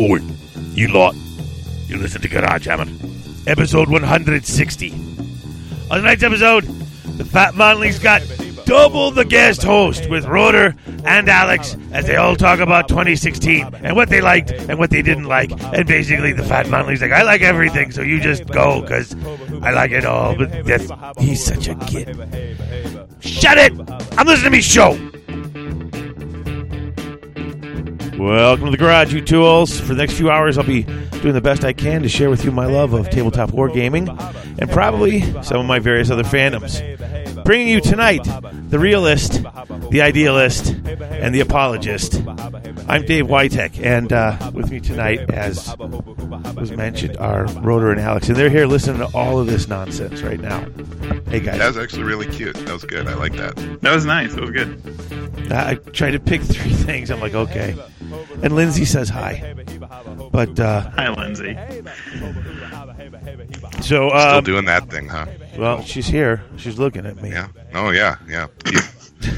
Oi, you lot. You listen to Garage Hammer. Episode 160. On tonight's episode, the Fat Manley's got double the guest host with Roder and Alex as they all talk about 2016 and what they liked and what they didn't like. And basically, the Fat Manley's like, I like everything, so you just go because I like it all. But he's such a kid. Shut it! I'm listening to me show. Welcome to the garage, you tools. For the next few hours, I'll be doing the best I can to share with you my love of tabletop wargaming and probably some of my various other fandoms. Bringing you tonight the realist, the idealist, and the apologist. I'm Dave Witek, and uh, with me tonight, as was mentioned, are Roder and Alex, and they're here listening to all of this nonsense right now. Hey guys, That was actually really cute. That was good. I like that. That was nice. It was good. I tried to pick three things. I'm like, okay. And Lindsay says hi, but uh, Hi, Lindsay. So Still um, doing that thing, huh? well, she's here. She's looking at me. Yeah. Oh yeah, yeah. You,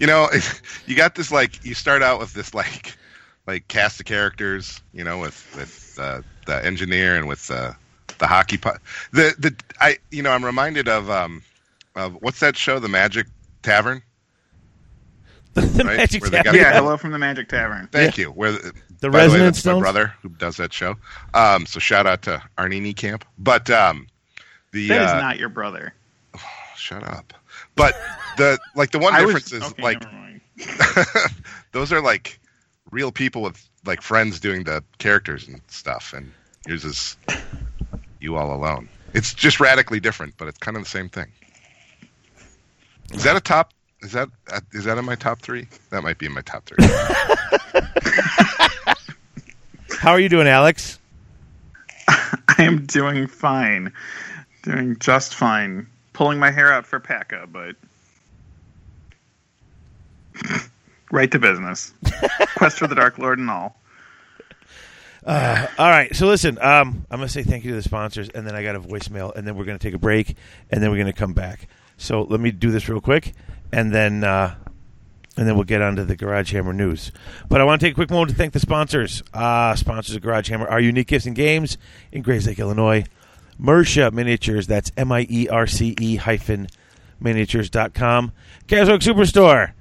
you know, you got this like you start out with this like like cast of characters, you know, with with uh, the engineer and with uh, the hockey pu- the the I you know I'm reminded of um of what's that show, The Magic Tavern? the Right? magic Where they tavern. got- Yeah, hello from the Magic Tavern. Thank you. Where the, The by the way, Resonance that's my brother who does that show. Um, so shout out to Arnie Niekamp. But um, the That is uh, not your brother. shut up. But the like the one I difference was, is okay, like those are like real people with like friends doing the characters and stuff, and yours is you all alone. It's just radically different, but it's kind of the same thing. Is that a top? Is that uh, is that in my top three? That might be in my top three. How are you doing, Alex? I am doing fine. Doing just fine. Pulling my hair out for PACA, but right to business. Quest for the Dark Lord and all. All right. So listen, um, I'm gonna say thank you to the sponsors, and then I got a voicemail, and then we're gonna take a break, and then we're gonna come back. So let me do this real quick, and then uh, and then we'll get on to the Garage Hammer news. But I want to take a quick moment to thank the sponsors. Uh, sponsors of Garage Hammer are Unique Gifts and Games in Grayslake, Illinois. Mierce Miniatures, that's M I E R C E hyphen miniatures.com. Chaos Orc Superstore.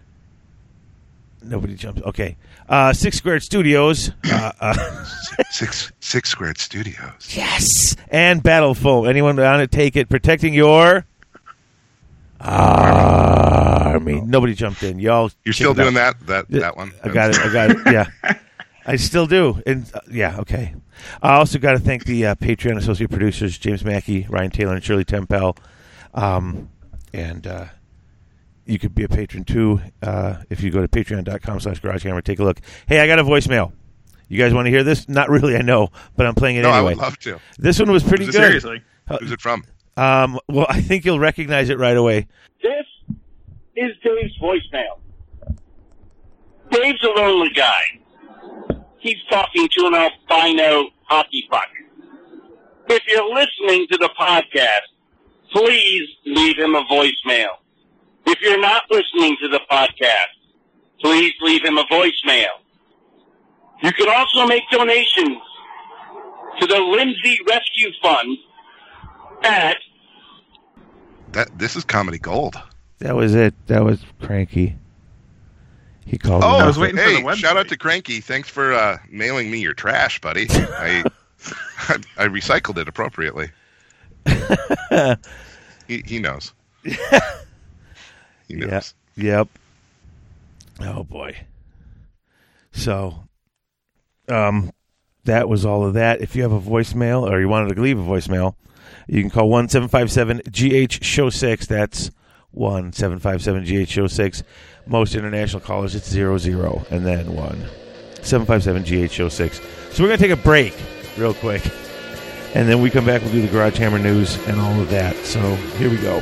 Nobody jumps. Okay. Uh, Six Squared Studios. Uh, uh, six six squared studios. Yes. And Battle Foam. Anyone want to take it? Protecting your army. Nobody jumped in. Y'all. You're still doing that that that one. I got it. I got it. Yeah. I still do. And uh, yeah, okay. I also got to thank the uh, Patreon associate producers James Mackey, Ryan Taylor, and Shirley Tempel. Um, and uh, you could be a patron too uh, if you go to patreon.com slash garagehammer. Take a look. Hey, I got a voicemail. You guys want to hear this? Not really, I know, but I'm playing it anyway. I would love to. This one was pretty Who's it- good. Seriously. Who's it from? Um, well, I think you'll recognize it right away. This is Dave's voicemail. Dave's a lonely guy. He's talking to an albino hockey puck. If you're listening to the podcast, please leave him a voicemail. If you're not listening to the podcast, please leave him a voicemail. You can also make donations to the Lindsay Rescue Fund at That this is comedy gold. That was it. That was cranky. He called. Oh. I was waiting for the website. shout out to Cranky. Thanks for uh, mailing me your trash, buddy. I, I I recycled it appropriately. he he knows. He knows. Yeah. Yep. Oh boy. So, um, that was all of that. If you have a voicemail or you wanted to leave a voicemail, you can call one seven five seven GH Show six. That's one seven five seven GH Show six. Most international callers, it's zero zero and then one seven five seven GH Show six. So we're gonna take a break real quick, and then we come back. We'll do the Garage Hammer news and all of that. So here we go.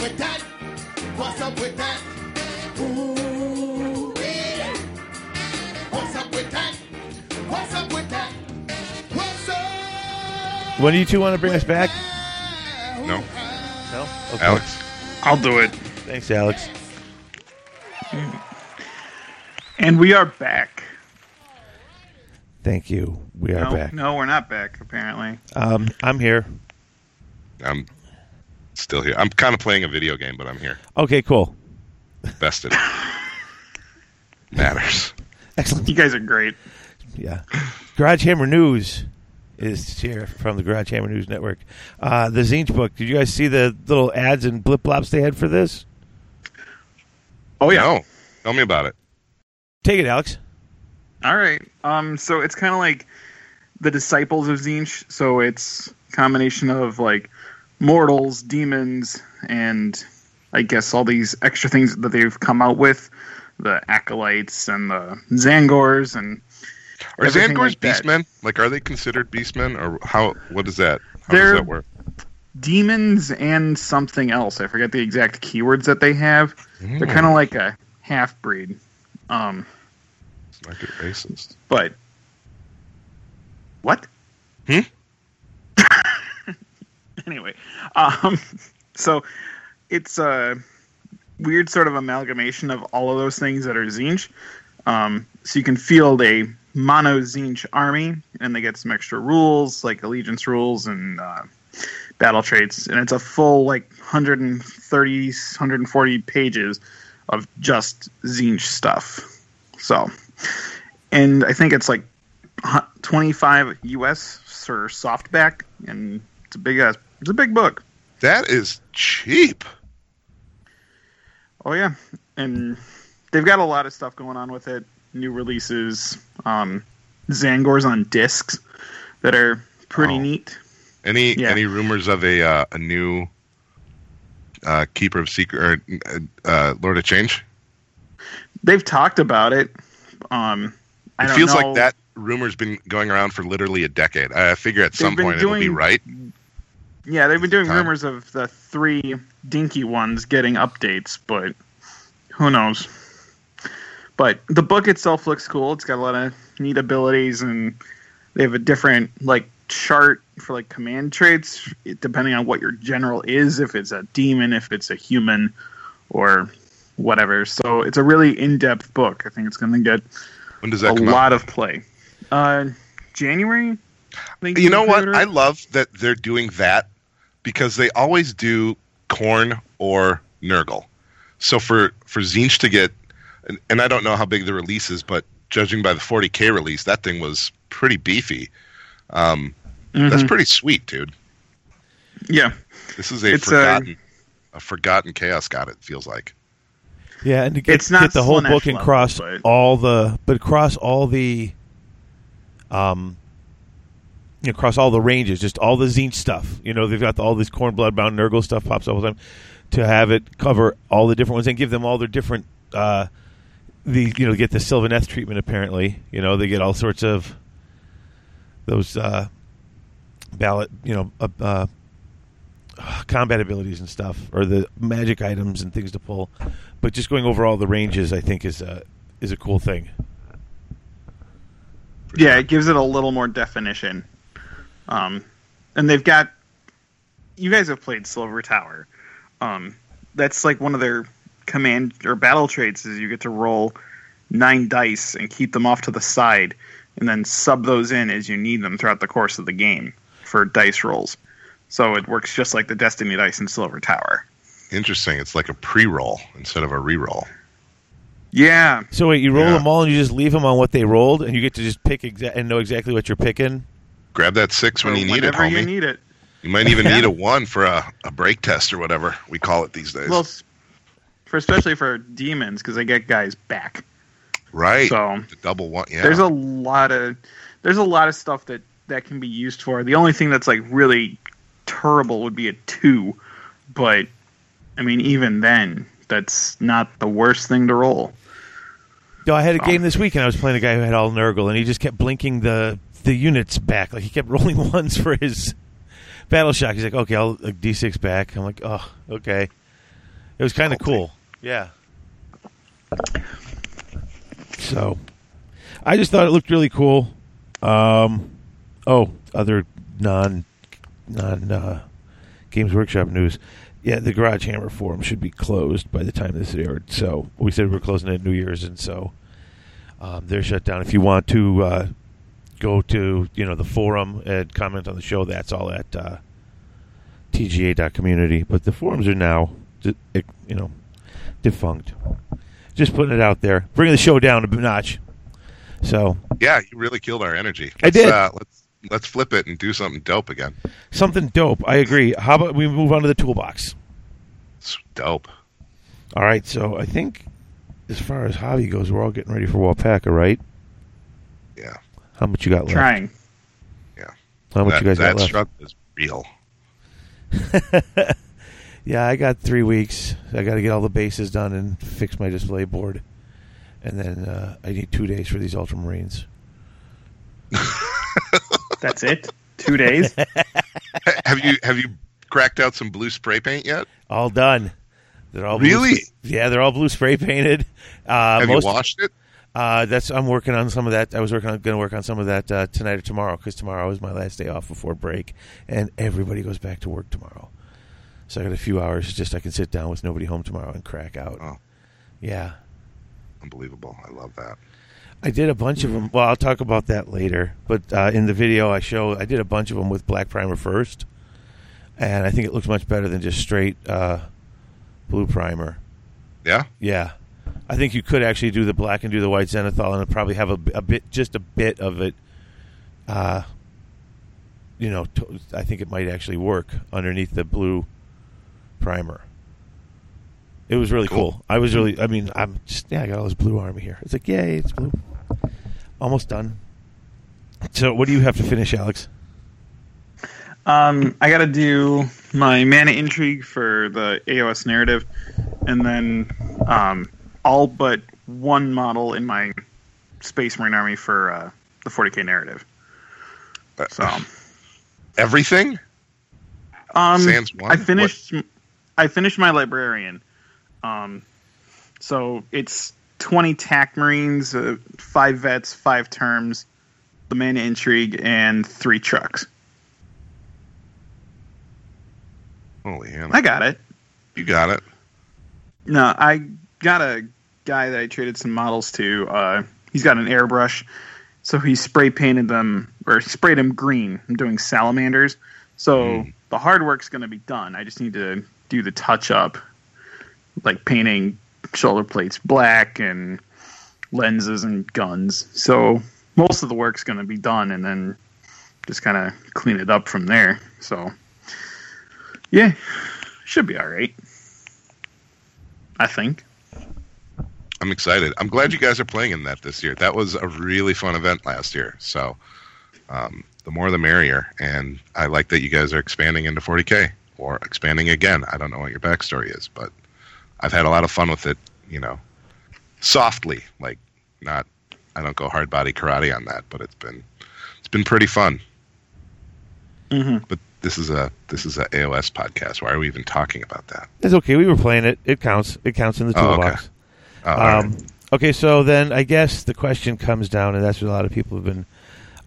Up with that? What's up with that? Ooh, yeah. What's up with that? What's up with that? What's up? When do you two want to bring us back? No, No? Okay. Alex. I'll do it. Thanks, Alex. And we are back. Thank you. We are no, back. no, we're not back. Apparently, Um, I'm here. I'm still here. I'm kind of playing a video game, but I'm here. Okay, cool. Bested. Matters. Excellent. you guys are great. Yeah. Garage Hammer News is here from the Garage Hammer News Network. Uh, the Tzeentch book. Did you guys see the little ads and blip blops they had for this? Oh yeah. No, tell me about it. Take it, Alex. All right. Um. So it's kind of like the disciples of Tzeentch. So it's combination of like mortals, demons, and I guess all these extra things that they've come out with. The acolytes and the Tzaangors and Are Tzaangors like beastmen? Like, are they considered beastmen, or how? What is that? How They're- does that work? demons and something else. I forget the exact keywords that they have. They're Hmm. kind of like a half breed. Um. It's not good racist. But what? Hmm? anyway, um, so it's a weird sort of amalgamation of all of those things that are Tzeentch. Um, so you can field a mono Tzeentch army, and they get some extra rules like allegiance rules and uh, battle traits, and it's a full like 130, 140 pages of just Tzeentch stuff. So, and I think it's like 25 US for softback, and it's a big ass, it's a big book. That is cheap. Oh yeah, and they've got a lot of stuff going on with it. New releases, um, Tzaangors on discs that are pretty Oh. neat. Any Yeah. any rumors of a uh, a new uh, Keeper of Secret or uh, uh, Lord of Change? They've talked about it. Um, I It feels know. like that rumor's been going around for literally a decade. I figure at some been point it'll be right. Yeah, they've been doing Time. rumors of the three dinky ones getting updates, but who knows? But the book itself looks cool. It's got a lot of neat abilities, and they have a different like chart for like command traits depending on what your general is. If it's a demon, if it's a human, or whatever. So it's a really in-depth book. I think it's going to get When does a that out? lot of play. Uh, January. I think You know what? I love that they're doing that because they always do Khorne or Nurgle. So for for Tzeentch to get, and, and I don't know how big the release is, but judging by the 40k release, that thing was pretty beefy. Um, That's Mhm. pretty sweet, dude. yeah. This is a It's, uh, forgotten, a forgotten chaos god. It feels like. Yeah, and to get, It's not get the whole book and level, cross but- all the, but cross all the, um, you know, cross all the ranges, just all the Tzeentch stuff. You know, they've got all this Khorne Bloodbound Nurgle stuff pops up all the time. To have it cover all the different ones and give them all their different, uh, the you know, get the Sylvaneth treatment. Apparently, you know, they get all sorts of those uh, ballot, you know, uh, uh, combat abilities and stuff, or the magic items and things to pull. But just going over all the ranges, I think is a is a cool thing. Yeah, it gives it a little more definition. Um, and they've got. You guys have played Silver Tower. Um, that's like one of their command or battle traits is you get to roll nine dice and keep them off to the side, and then sub those in as you need them throughout the course of the game for dice rolls. So it works just like the Destiny dice in Silver Tower. Interesting. It's like a pre-roll instead of a re-roll. Yeah, So wait, you roll Yeah. them all and you just leave them on what they rolled, and you get to just pick exa- and know exactly what you're picking. Grab that six when you need it, whenever you need it. You might even Yeah. need a one for a, a break test or whatever we call it these days. Well, for especially for demons because they get guys back. right. So the double one. Yeah. there's a lot of there's a lot of stuff that that can be used for. The only thing that's like really terrible would be a two, but I mean even then that's not the worst thing to roll. No, I had a game this week, and I was playing a guy who had all Nurgle, and he just kept blinking the the units back. Like he kept rolling ones for his battle shock. He's like, "Okay, I'll like, D6 back." I'm like, "Oh, okay." It was kind of cool. Yeah. So, I just thought it looked really cool. Um, oh, other non non uh, Games Workshop news. Yeah, the Garage Hammer forum should be closed by the time this aired. So we said we are closing at New Year's, and so um, they're shut down. If you want to uh, go to you know the forum and comment on the show, that's all at uh, TGA.community. But the forums are now, you know, defunct. Just putting it out there, bringing the show down a notch. So yeah, you really killed our energy. I Let's, did. Uh, let's let's flip it and do something dope again. something dope. I agree. How about we move on to the toolbox? It's dope. All right. So I think as far as hobby goes, we're all getting ready for Wapaka, right? Yeah. How much you got left? Trying. Yeah. How much that you guys got left? That struggle is real. Yeah, I got three weeks. I got to get all the bases done and fix my display board, and then uh, I need two days for these Ultramarines. That's it. Two days. have you have you cracked out some blue spray paint yet? All done. They're all Really? Blue, yeah, they're all blue spray painted. Uh, have most, you washed it? Uh, that's I'm working on some of that. I was working on going to work on some of that uh, tonight or tomorrow because tomorrow is my last day off before break, and everybody goes back to work tomorrow. So I got a few hours just I can sit down with nobody home tomorrow and crack out. Oh. Yeah, Unbelievable. I love that. I did a bunch of them. Well, I'll talk about that later. But uh, in the video I show, I did a bunch of them with black primer first, and I think it looks much better than just straight uh, blue primer. Yeah. Yeah, I think you could actually do the black and do the white zenithal, and probably have a, a bit, just a bit of it. Uh, you know, to, I think it might actually work underneath the blue primer. It was really cool. Cool. I was really, I mean, I'm just, yeah, I got all this blue army here. It's like, yay, it's blue. Almost done. So, what do you have to finish, Alex? Um, I got to do my mana intrigue for the AOS narrative, and then um, all but one model in my Space Marine army for uh, the 40k narrative. So, Everything? um, Sans one? I finished. I finished my librarian. Um, so it's 20 TAC marines, uh, five vets, five terms, the mana intrigue, and three trucks. Holy hell. I got it. You got it. No, I got a guy that I traded some models to. Uh, he's got an airbrush, so he spray painted them or sprayed them green. I'm doing salamanders, so Hmm. the hard work's going to be done. I just need to do the touch up, like painting shoulder plates black and lenses and guns. So most of the work's going to be done, and then just kind of clean it up from there. So yeah, should be all right. I think. I'm excited. I'm glad you guys are playing in that this year. That was a really fun event last year. So, um, the more the merrier. And I like that you guys are expanding into 40k or expanding again. I don't know what your backstory is, but I've had a lot of fun with it. You know, softly, like not. I don't go hard body karate on that, but it's been it's been pretty fun. hmm But this is a this is a AOS podcast. Why are we even talking about that? It's okay. We were playing it. It counts. It counts in the Oh, okay. Oh, right. Um, okay, so then I guess the question comes down, and that's what a lot of people have been,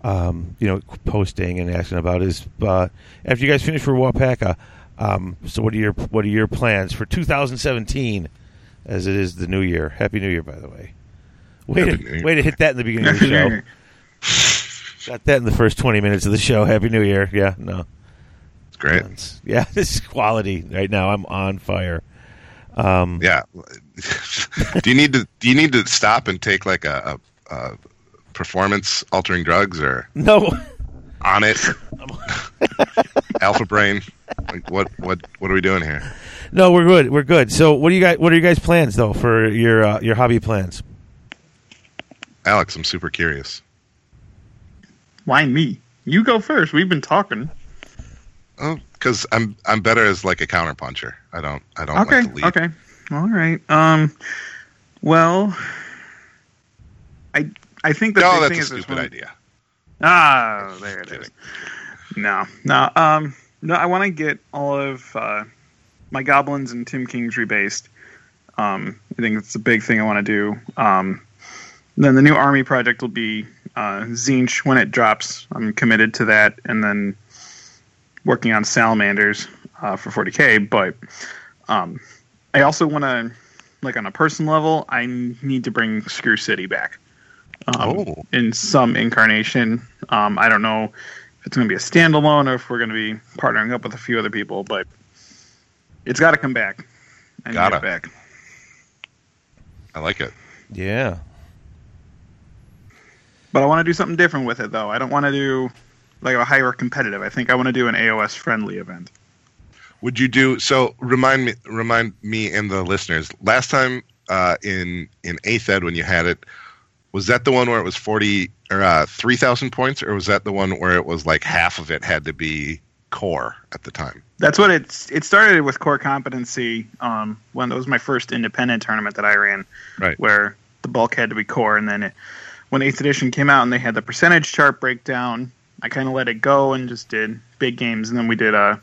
um, you know, posting and asking about is uh, after you guys finish for Wapaka. Um, so what are your what are your plans for 2017, as it is the new year? Happy New Year, by the way. Way Happy to, way to hit that in the beginning of the show. Got that in the first 20 minutes of the show. Happy New Year. Yeah, no. It's great. Yeah, this is quality right now. I'm on fire. Um, Yeah. Do you need to do you need to stop and take like a, a, a performance altering drugs or No, on it? Alpha brain. Like what what what are we doing here? no, we're good. We're good. So, what do you guys? What are your guys' plans though for your uh, your hobby plans? Alex, I'm super curious. Why me? You go first. We've been talking. Oh, because I'm I'm better as like a counterpuncher. I don't I don't Okay. like to okay. All right. Um. Well, I I think the No, that's a stupid one- idea. Ah, there it Kidding. is. No, no, um, no. I want to get all of uh, my goblins and Tomb Kings rebased. Um, I think it's a big thing I want to do. Um, then the new army project will be uh, Tzeentch when it drops. I'm committed to that, and then working on salamanders uh, for 40k. But um, I also want to, like on a personal level, I need to bring Screw City back um, Oh. in some incarnation. Um, I don't know if it's going to be a standalone or if we're going to be partnering up with a few other people, but it's got to come back. I need Gotta. it back. I like it. Yeah. But I want to do something different with it, though. I don't want to do like a hyper competitive. I think I want to do an AOS friendly event. Would you do so? Remind me, remind me, and the listeners. Last time uh, in in eighth ed when you had it, was that the one where it was forty or uh, three thousand points, or was that the one where it was like half of it had to be core at the time? That's what it's. It started with core competency um, when it was my first independent tournament that I ran, Right. where the bulk had to be core, and then it, when eighth edition came out and they had the percentage chart breakdown, I kind of let it go and just did big games, and then we did a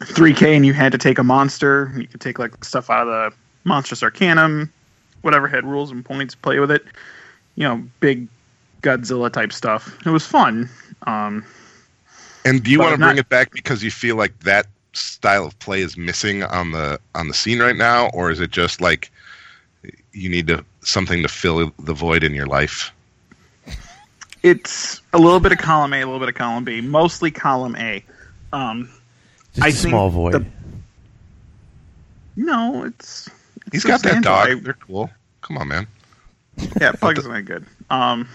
3K, and you had to take a monster. You could take like stuff out of the Monstrous Arcanum, whatever had rules and points, play with it. You know, big Godzilla type stuff. It was fun. Um, And do you want to not- bring it back because you feel like that style of play is missing on the on the scene right now, or is it just like you need to something to fill the void in your life? it's a little bit of column A, a little bit of column B, mostly column A. Um, Just I a think small void. the- no, it's, it's He's got that dog. I- They're cool. Come on, man. yeah, Pug is very good. Um,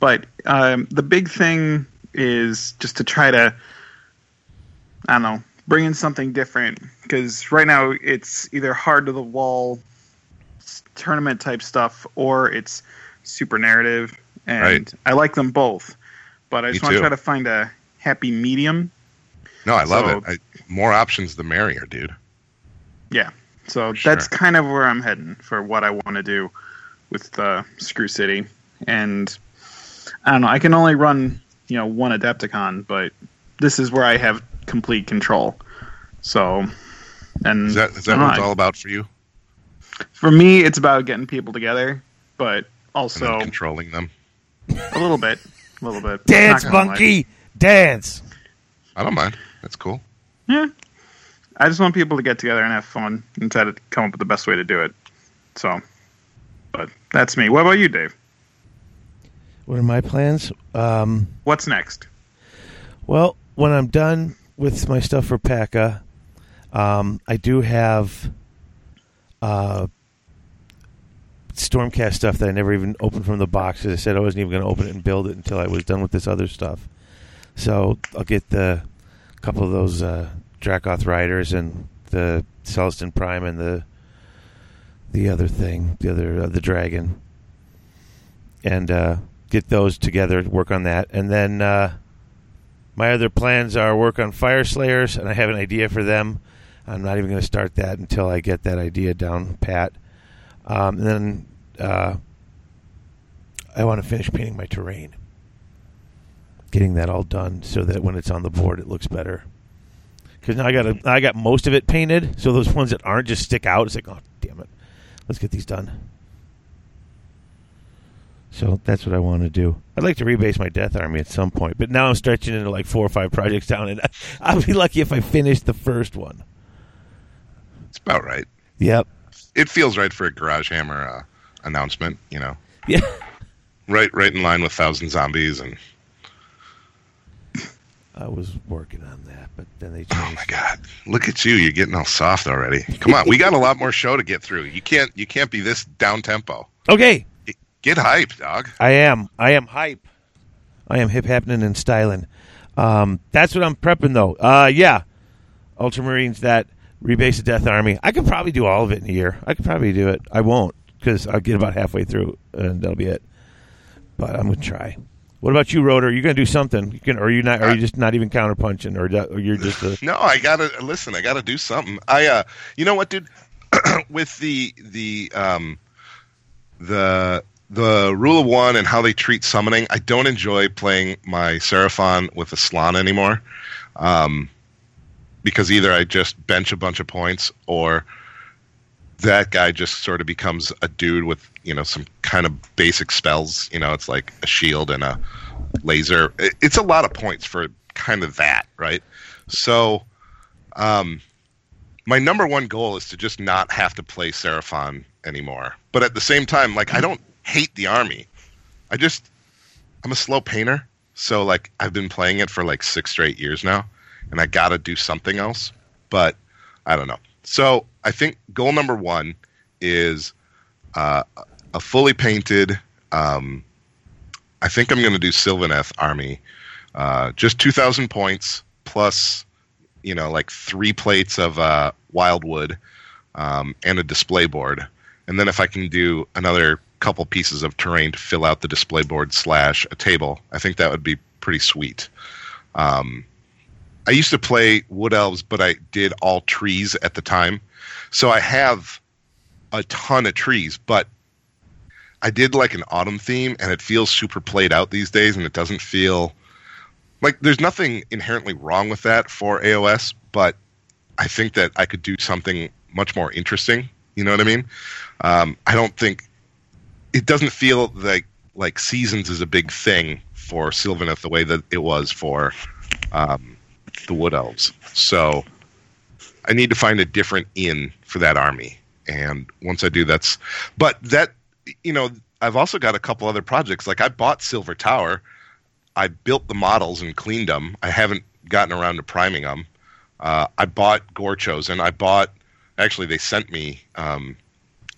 but um, the big thing is just to try to, I don't know, bring in something different because right now it's either hard to the wall tournament type stuff or it's super narrative, and Right. I like them both. But I just want to try to find a happy medium. No, I love So- it. I, more options, the merrier, dude. Yeah. So Sure. that's kind of where I'm heading for what I want to do with uh, Screw City. And I don't know, I can only run, you know, one Adepticon, but this is where I have complete control. So, and Is that is I that what know, it's all about for you? for me, it's about getting people together, but also controlling them. a little bit, a little bit. Dance, Not gonna lie. monkey, dance. I don't mind. That's cool. Yeah. I just want people to get together and have fun and try to come up with the best way to do it. So, but that's me. What about you, Dave? What are my plans? Um, What's next? well, when I'm done with my stuff for PACA, um, I do have uh, Stormcast stuff that I never even opened from the box. As I said, I wasn't even going to open it and build it until I was done with this other stuff. So I'll get the couple of those uh, Dracoth riders and the Celestant Prime and the the other thing, the other uh, the dragon, and uh, get those together, work on that, and then uh, my other plans are work on Fyreslayers, and I have an idea for them. I'm not even going to start that until I get that idea down pat. Um, and then uh, I want to finish painting my terrain, getting that all done so that when it's on the board, it looks better. Because now I got a, I got most of it painted, so those ones that aren't just stick out. It's like, oh damn it, let's get these done. So that's what I want to do. I'd like to rebase my Death Army at some point, but now I'm stretching into like four or five projects down, and I'll be lucky if I finish the first one. It's about right. Yep. It feels right for a Garage Hammer uh, announcement. You know, Yeah. right, right in line with Thousand Zombies, and I was working on that, but then they changed. oh my god, look at you! You're getting all soft already. Come on, we got a lot more show to get through. You can't, you can't be this down tempo. Okay, Get hyped, dog. I am. I am hype. I am hip happening and styling. Um, that's what I'm prepping though. Uh, yeah, Ultramarines that rebase the Death Army. I could probably do all of it in a year. I could probably do it. I won't because I'll get about halfway through and that'll be it. But I'm gonna try. What about you, Rotor? You're gonna do something. You can, or are you not? Are you just not even counterpunching, or, or you're just a No, I gotta listen. I gotta do something. I, uh, you know what, dude? With the the um, the the rule of one and how they treat summoning, I don't enjoy playing my Seraphon with a Slann anymore. Um, because either I just bench a bunch of points or that guy just sort of becomes a dude with you know some kind of basic spells. You know, it's like a shield and a laser. It's a lot of points for kind of that, right? So, um, my number one goal is to just not have to play Seraphon anymore. But at the same time, like I don't hate the army. I just I'm a slow painter, so like I've been playing it for like six straight years now, and I got to do something else. But I don't know. So I think goal number one is uh, a fully painted. Um, I think I'm going to do Sylvaneth army, uh, just 2,000 points plus, you know, like three plates of uh, Wyldwood um, and a display board, and then if I can do another couple pieces of terrain to fill out the display board slash a table, I think that would be pretty sweet. Um, I used to play wood elves, but I did all trees at the time, so I have a ton of trees, but I did like an autumn theme, and it feels super played out these days, and it doesn't feel like there's nothing inherently wrong with that for AOS, but I think that I could do something much more interesting. You know what I mean? Um, I don't think it doesn't feel like like seasons is a big thing for Sylvaneth the way that it was for um, the Wood Elves. So I need to find a different in for that army, and once I do, that's. But that you know, I've also got a couple other projects. Like I bought Silver Tower, I built the models and cleaned them. I haven't gotten around to priming them. Uh, I bought Gorechosen. I bought. Actually, they sent me um,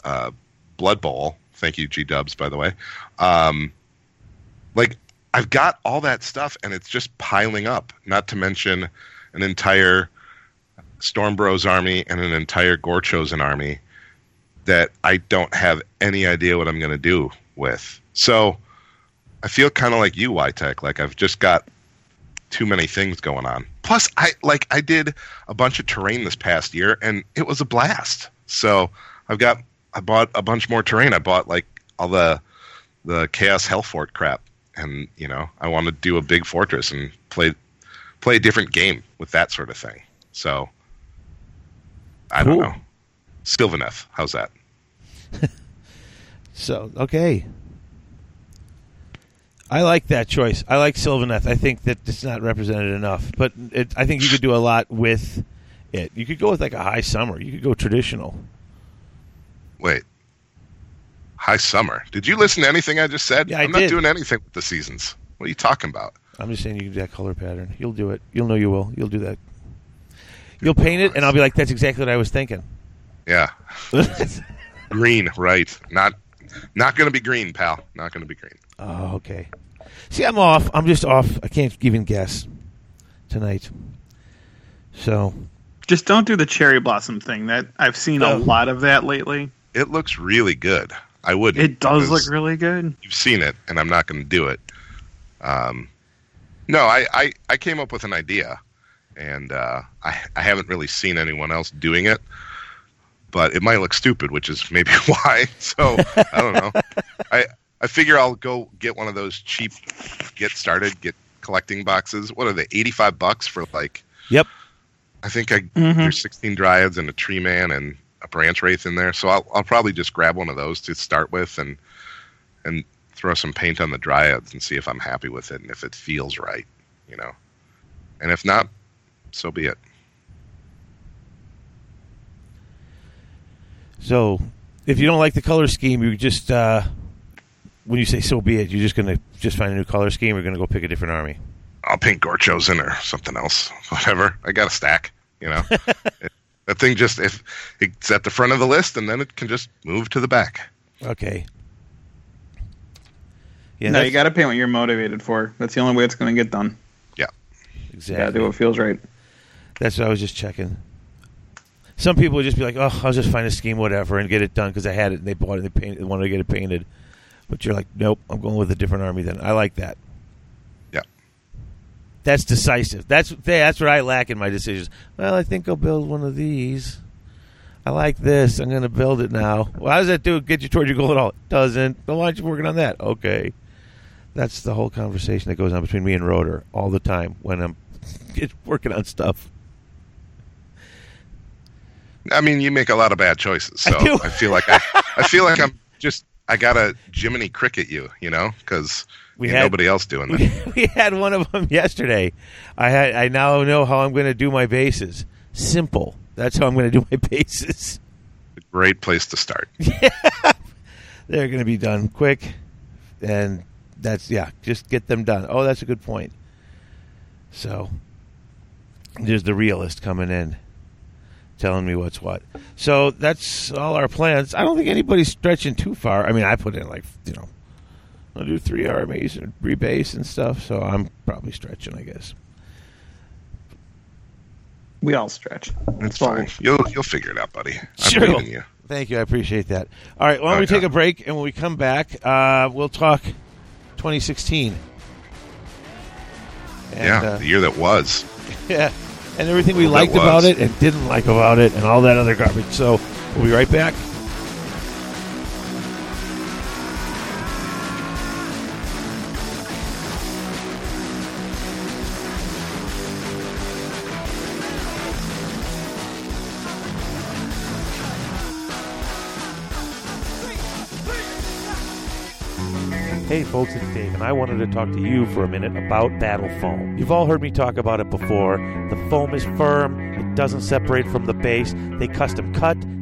uh, Blood Bowl. Thank you, G Dubs, by the way. Um, like I've got all that stuff, and it's just piling up. Not to mention an entire Storm Bros army and an entire Gorechosen army that I don't have any idea what I'm going to do with. So I feel kind of like you, Tech. Like I've just got too many things going on. Plus, I like I did a bunch of terrain this past year, and it was a blast. So I've got I bought a bunch more terrain. I bought like all the the Chaos Hellfort crap, and you know I want to do a big fortress and play play a different game with that sort of thing. So I Cool. don't know. Sylvaneth, how's that? So okay, I like that choice. I like Sylvaneth. I think that it's not represented enough, but it, I think you could do a lot with it. You could go with like a high summer. You could go traditional. Wait. High summer. Did you listen to anything I just said? Yeah, I I'm not did. doing anything with the seasons. What are you talking about? I'm just saying you can do that color pattern. You'll do it. You'll know you will. You'll do that. You'll paint it, and I'll be like, "That's exactly what I was thinking." Yeah. Green, right. Not not going to be green, pal. Not going to be green. oh, okay. See, I'm off. I'm just off. I can't even guess tonight. So Just don't do the cherry blossom thing. That I've seen No. a lot of that lately. It looks really good. I wouldn't. It does look really good. You've seen it, and I'm not going to do it. Um, no, I, I, I came up with an idea, and uh, I, I haven't really seen anyone else doing it, but it might look stupid, which is maybe why. So I don't know. I I figure I'll go get one of those cheap get started get collecting boxes. What are they? Eighty five bucks for like Yep. I think I Mhm. there's 16 dryads and a tree man and a branch wraith in there. So I'll I'll probably just grab one of those to start with and and throw some paint on the dryads and see if I'm happy with it and if it feels right, you know. And if not, so be it. So if you don't like the color scheme, you just uh, when you say so be it, you're just gonna just find a new color scheme. You're gonna go pick a different army. I'll paint Gorechosen or something else. Whatever. I got a stack. You know, It- that thing just if it's at the front of the list, and then it can just move to the back. Okay. Yeah, no, you got to paint what you're motivated for. That's the only way it's going to get done. Yeah, exactly. Yeah, do what feels right. That's what I was just checking. Some people would just be like, "Oh, I'll just find a scheme, whatever, and get it done because I had it and they bought it, and they painted, they wanted to get it painted." But you're like, "Nope, I'm going with a different army." Then I like that. Yeah. That's decisive. That's that's what I lack in my decisions. Well, I think I'll build one of these. I like this. I'm going to build it now. Well, how does that do? Get you toward your goal at all? It doesn't. Well, why aren't you working on that? Okay. That's the whole conversation that goes on between me and Rotor all the time when I'm working on stuff. I mean, you make a lot of bad choices, so do. I, feel like I, I feel like I'm just I gotta Jiminy Cricket you, you know, because We had- nobody else doing we, that. we had one of them yesterday. I had I now know how I'm going to do my bases. Simple. That's how I'm going to do my bases. Great place to start. They're going to be done quick, and that's yeah. Just get them done. Oh, that's a good point. So there's the realist coming in, telling me what's what. So that's all our plans. I don't think anybody's stretching too far. I mean, I put in like you know, I'll do three armies and rebase and stuff. So I'm probably stretching, I guess. We all stretch. It's Well, fine. You'll you'll figure it out, buddy. I'm you. Thank you. I appreciate that. All right. Why don't Oh, we take yeah. a break? And when we come back, uh, we'll talk 2016. And, yeah, uh, the year that was. yeah. And everything we liked about it and didn't like about it and all that other garbage. So we'll be right back. Hey folks, it's Dave, and I wanted to talk to you for a minute about Battle Foam. You've all heard me talk about it before. The foam is firm, it doesn't separate from the base. They custom cut,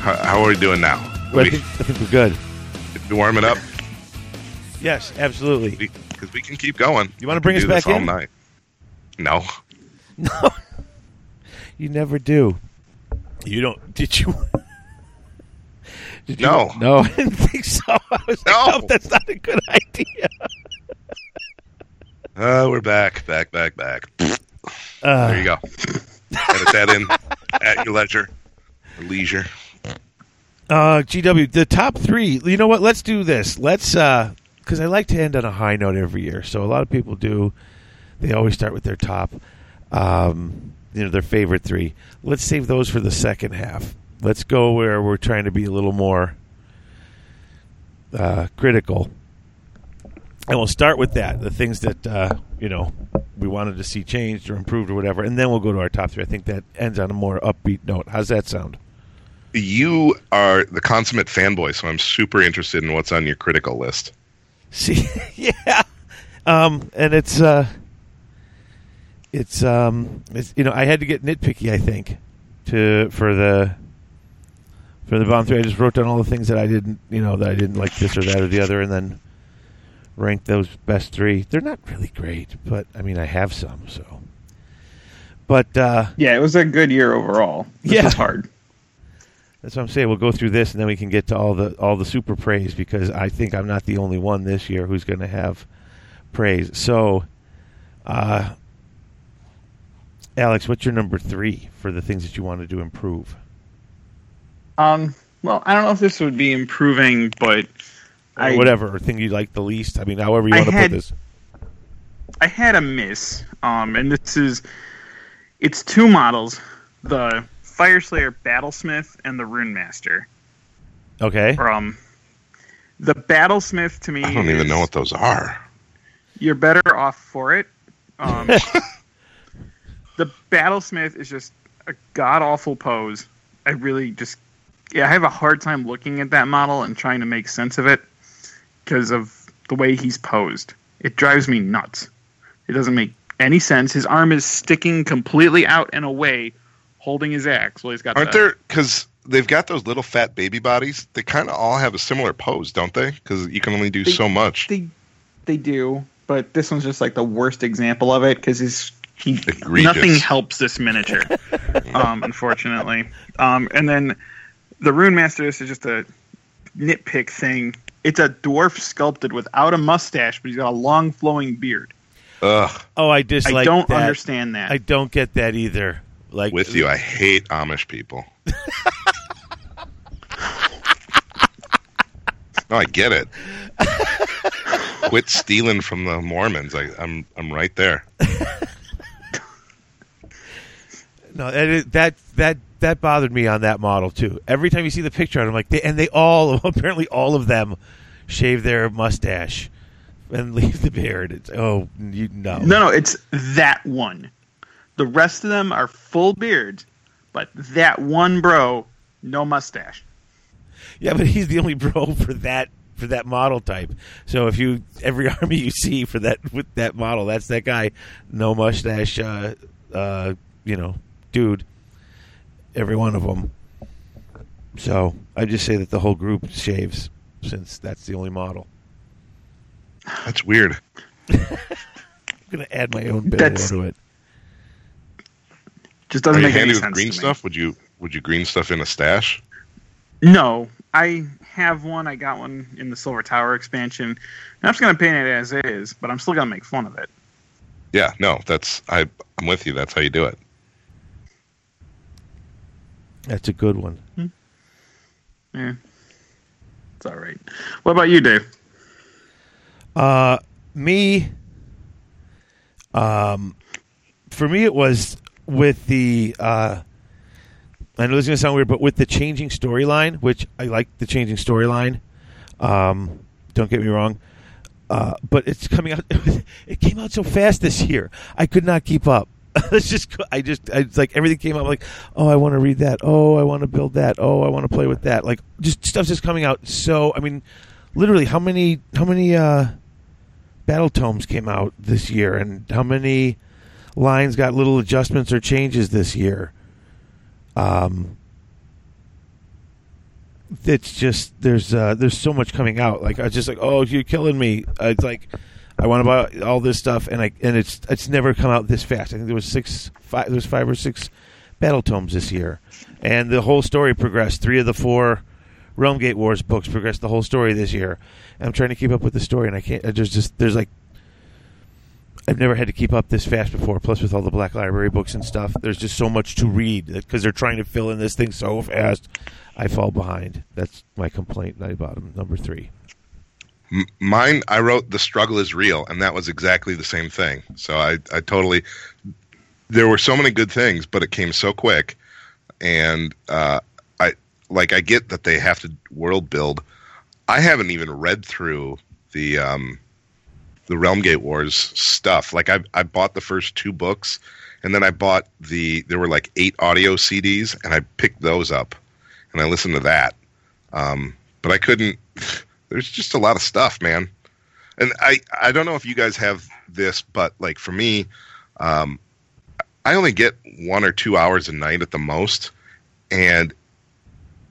How, how are we doing now? Well, I think, I think we're good. we warming up Yes, absolutely. because we can keep going. You wanna bring can us do back all in? night? No. No, you never do. You don't? Did you? Did you No. No, I didn't think so. I was like, No. no, that's not a good idea. Uh, we're back, back, back, back. Uh, There you go. Edit that in at your leisure leisure. Uh, GW, the top three. You know what? Let's do this. Let's, because I like to end on a high note every year. So a lot of people do. They always start with their top, um, you know, their favorite three. Let's save those for the second half. Let's go where we're trying to be a little more uh, critical. And we'll start with that, the things that, uh, you know, we wanted to see changed or improved or whatever. And then we'll go to our top three. I think that ends on a more upbeat note. How's that sound? You are the consummate fanboy, so I'm super interested in what's on your critical list. See, yeah, um, and it's uh, it's um, it's you know, I had to get nitpicky. I think to for the for the bomb three. I just wrote down all the things that I didn't, you know, that I didn't like this or that or the other, and then ranked those best three. They're not really great, but I mean, I have some, so. But uh, Yeah, it was a good year overall. This Yeah. was hard. That's what I'm saying. We'll go through this, and then we can get to all the all the super praise because I think I'm not the only one this year who's going to have praise. So, uh, Alex, what's your number three for the things that you wanted to improve? Um, well, I don't know if this would be improving, but Or I whatever thing you like the least. I mean, however you I want to had- put this. I had a miss. Um, and this is it's two models: the Fyreslayer Battlesmith and the Rune Master. Okay. From the Battlesmith to me, I don't even know what those are. you're better off for it. Um, the Battlesmith is just a god awful pose. I really just, yeah, I have a hard time looking at that model and trying to make sense of it because of the way he's posed. It drives me nuts. It doesn't make any sense. His arm is sticking completely out and away, holding his axe. Well, he's got Aren't the, there? Because they've got those little fat baby bodies. They kind of all have a similar pose, don't they? Because you can only do They- so much. They, they do, but this one's just like the worst example of it because he's. he nothing helps this miniature, um, unfortunately. Um, and then the Rune Master this is just a nitpick thing. It's a dwarf sculpted without a mustache, but he's got a long flowing beard. Ugh, Oh, I dislike I don't that. understand that. I don't get that either. Like with you, I hate Amish people. no, I get it. Quit stealing from the Mormons. I, I'm I'm right there. No, that is- that that that bothered me on that model too. Every time you see the picture, I'm like, they, and they all apparently all of them shave their mustache and leave the beard. It's oh, you no, no, no, it's that one. The rest of them are full beards, but that one bro, no mustache. yeah, but he's the only bro for that for that model type. So if you every army you see for that with that model, that's that guy, no mustache, uh, uh, you know, dude. Every one of them. So I just say that the whole group shaves, since that's the only model. That's weird. I'm gonna add my own bit That's- to it. Just doesn't you make any handy sense. green to me. stuff? Would you would you green stuff in a stash? No, I have one. I got one in the Silver Tower expansion. And I'm just gonna paint it as is, but I'm still gonna make fun of it. Yeah, no, that's I I'm with you. That's how you do it. That's a good one. Yeah, it's all right. What about you, Dave? Uh, me, um, for me, it was with the. Uh, I know this is gonna sound weird, but with the changing storyline, which I like the changing storyline. Um, don't get me wrong, uh, but it's coming out. It came out so fast this year. I could not keep up. It's just, I just, I, it's like everything came out. Like, oh, I want to read that. Oh, I want to build that. Oh, I want to play with that. Like, just stuff's just coming out. So, I mean, literally, how many, how many uh, battle tomes came out this year, and how many lines got little adjustments or changes this year? Um, it's just there's uh, there's so much coming out. Like I was just like, oh, you're killing me. Uh, it's like I want to buy all this stuff, and I and it's it's never come out this fast. I think there was six, five, there was five or six battle tomes this year, and the whole story progressed. Three of the four Realm Gate Wars books progressed the whole story this year. I'm trying to keep up with the story, and I can't. There's just there's like I've never had to keep up this fast before. Plus, with all the Black Library books and stuff, there's just so much to read because they're trying to fill in this thing so fast. I fall behind. That's my complaint. Number three. Mine, I wrote "The struggle is real," and that was exactly the same thing. So I, I totally. There were so many good things, but it came so quick, and uh, I like I get that they have to world build. I haven't even read through the um, the Realm Gate Wars stuff. Like I, I bought the first two books, and then I bought the there were like eight audio CDs, and I picked those up, and I listened to that. Um, but I couldn't. There's just a lot of stuff, man. And I, I don't know if you guys have this, but like for me, um, I only get one or two hours a night at the most, and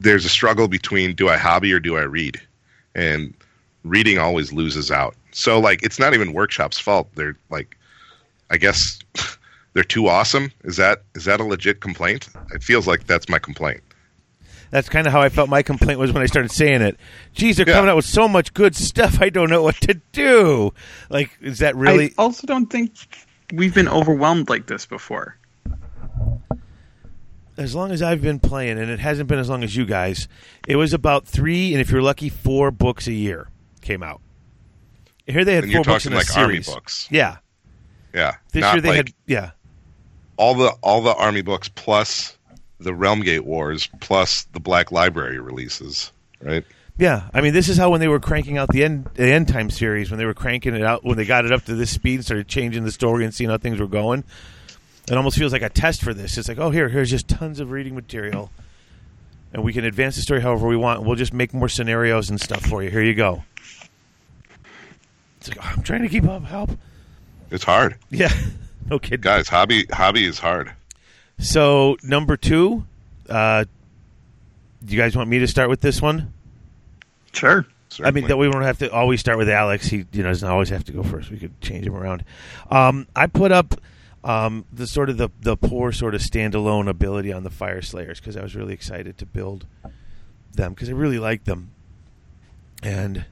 there's a struggle between do I hobby or do I read, and reading always loses out. So like it's not even workshop's fault. They're like, I guess they're too awesome. Is that is that a legit complaint? It feels like that's my complaint. That's kind of how I felt. My complaint was when I started saying it. Geez, they're Yeah. coming out with so much good stuff. I don't know what to do. Like, is that really? I also don't think we've been overwhelmed like this before. as long as I've been playing, and it hasn't been as long as you guys, it was about three, and if you're lucky, four books a year came out. Here they had And four you're books talking in a like army series. books. Yeah, Yeah. this Not year they like had yeah. all the all the army books plus the Realmgate Wars plus the Black Library releases, right? Yeah, I mean, this is how when they were cranking out the end the end time series, when they were cranking it out, when they got it up to this speed, and started changing the story and seeing how things were going. It almost feels like a test for this. It's like, oh, here, here's just tons of reading material, and we can advance the story however we want. We'll just make more scenarios and stuff for you. Here you go. It's like, oh, I'm trying to keep up. Help. It's hard. Yeah, no kidding. Guys, hobby hobby is hard. So number two, uh, do you guys want me to start with this one? Sure. I mean, that we won't have to always start with Alex. He, you know, doesn't always have to go first. We could change him around. Um, I put up um, the sort of the the poor sort of standalone ability on the Fyreslayers because I was really excited to build them because I really like them, and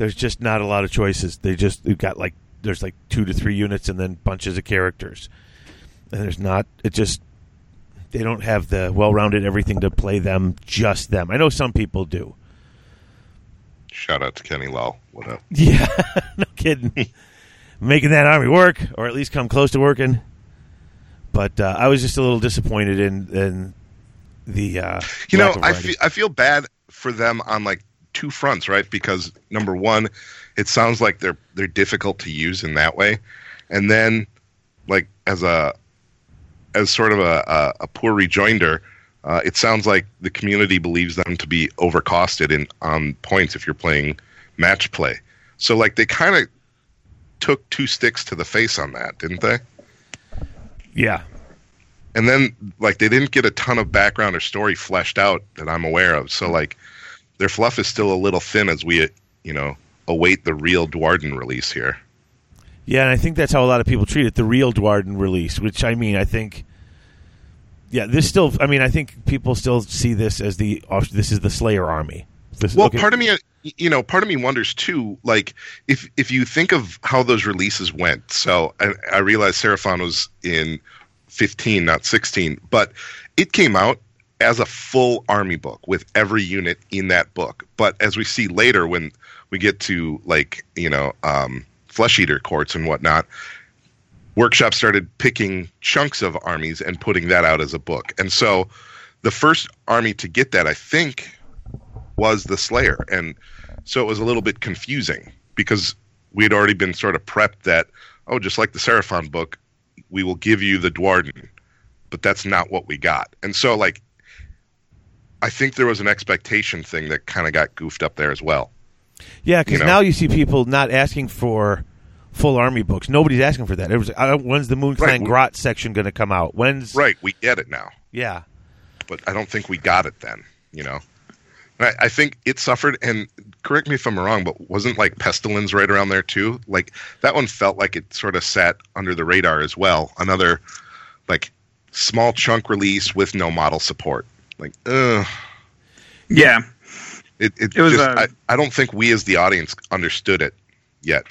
there's just not a lot of choices. They just they've got like there's like two to three units and then bunches of characters, and there's not. It just they don't have the well-rounded everything to play them just them. I know some people do. Shout out to Kenny Low. What up? Yeah, no kidding. Making that army work, or at least come close to working. But uh, I was just a little disappointed in in the. Uh, You know, I feel I feel bad for them on like two fronts, right? Because number one, it sounds like they're they're difficult to use in that way, and then like as a as sort of a a, a poor rejoinder, uh, it sounds like the community believes them to be overcosted in on points if you're playing match play. So like they kind of took two sticks to the face on that, didn't they? yeah, and then like they didn't get a ton of background or story fleshed out that I'm aware of. So like their fluff is still a little thin as we you know await the real Duardin release here. yeah, and I think that's how a lot of people treat it. The real Duardin release, which I mean, I think. Yeah, this still. I mean, I think people still see this as the. Uh, this is the Slayer army. This, Well, okay. part of me you know part of me wonders too like if if you think of how those releases went. So I, I realize Seraphon was in 15 not 16, but it came out as a full army book with every unit in that book. But as we see later when we get to like, you know, um, flesh eater courts and whatnot, workshop started picking chunks of armies and putting that out as a book. And so the first army to get that, I think, was the Slayer. And so it was a little bit confusing because we had already been sort of prepped that, oh, just like the Seraphon book, we will give you the Duardin, but that's not what we got. And so, like, I think there was an expectation thing that kind of got goofed up there as well. Yeah, because you know. now you see people not asking for full army books. Nobody's asking for that. It was uh, when's the Moon Right. Clan Grot section going to come out? When's Right, we get it now. Yeah, but I don't think we got it then. You know, I, I think it suffered. And correct me if I'm wrong, but wasn't like pestilence right around there too? Like that one felt like it sort of sat under the radar as well. Another like small chunk release with no model support. Like, ugh. Yeah. It, it, It was, just, uh, I, I don't think we as the audience understood it yet.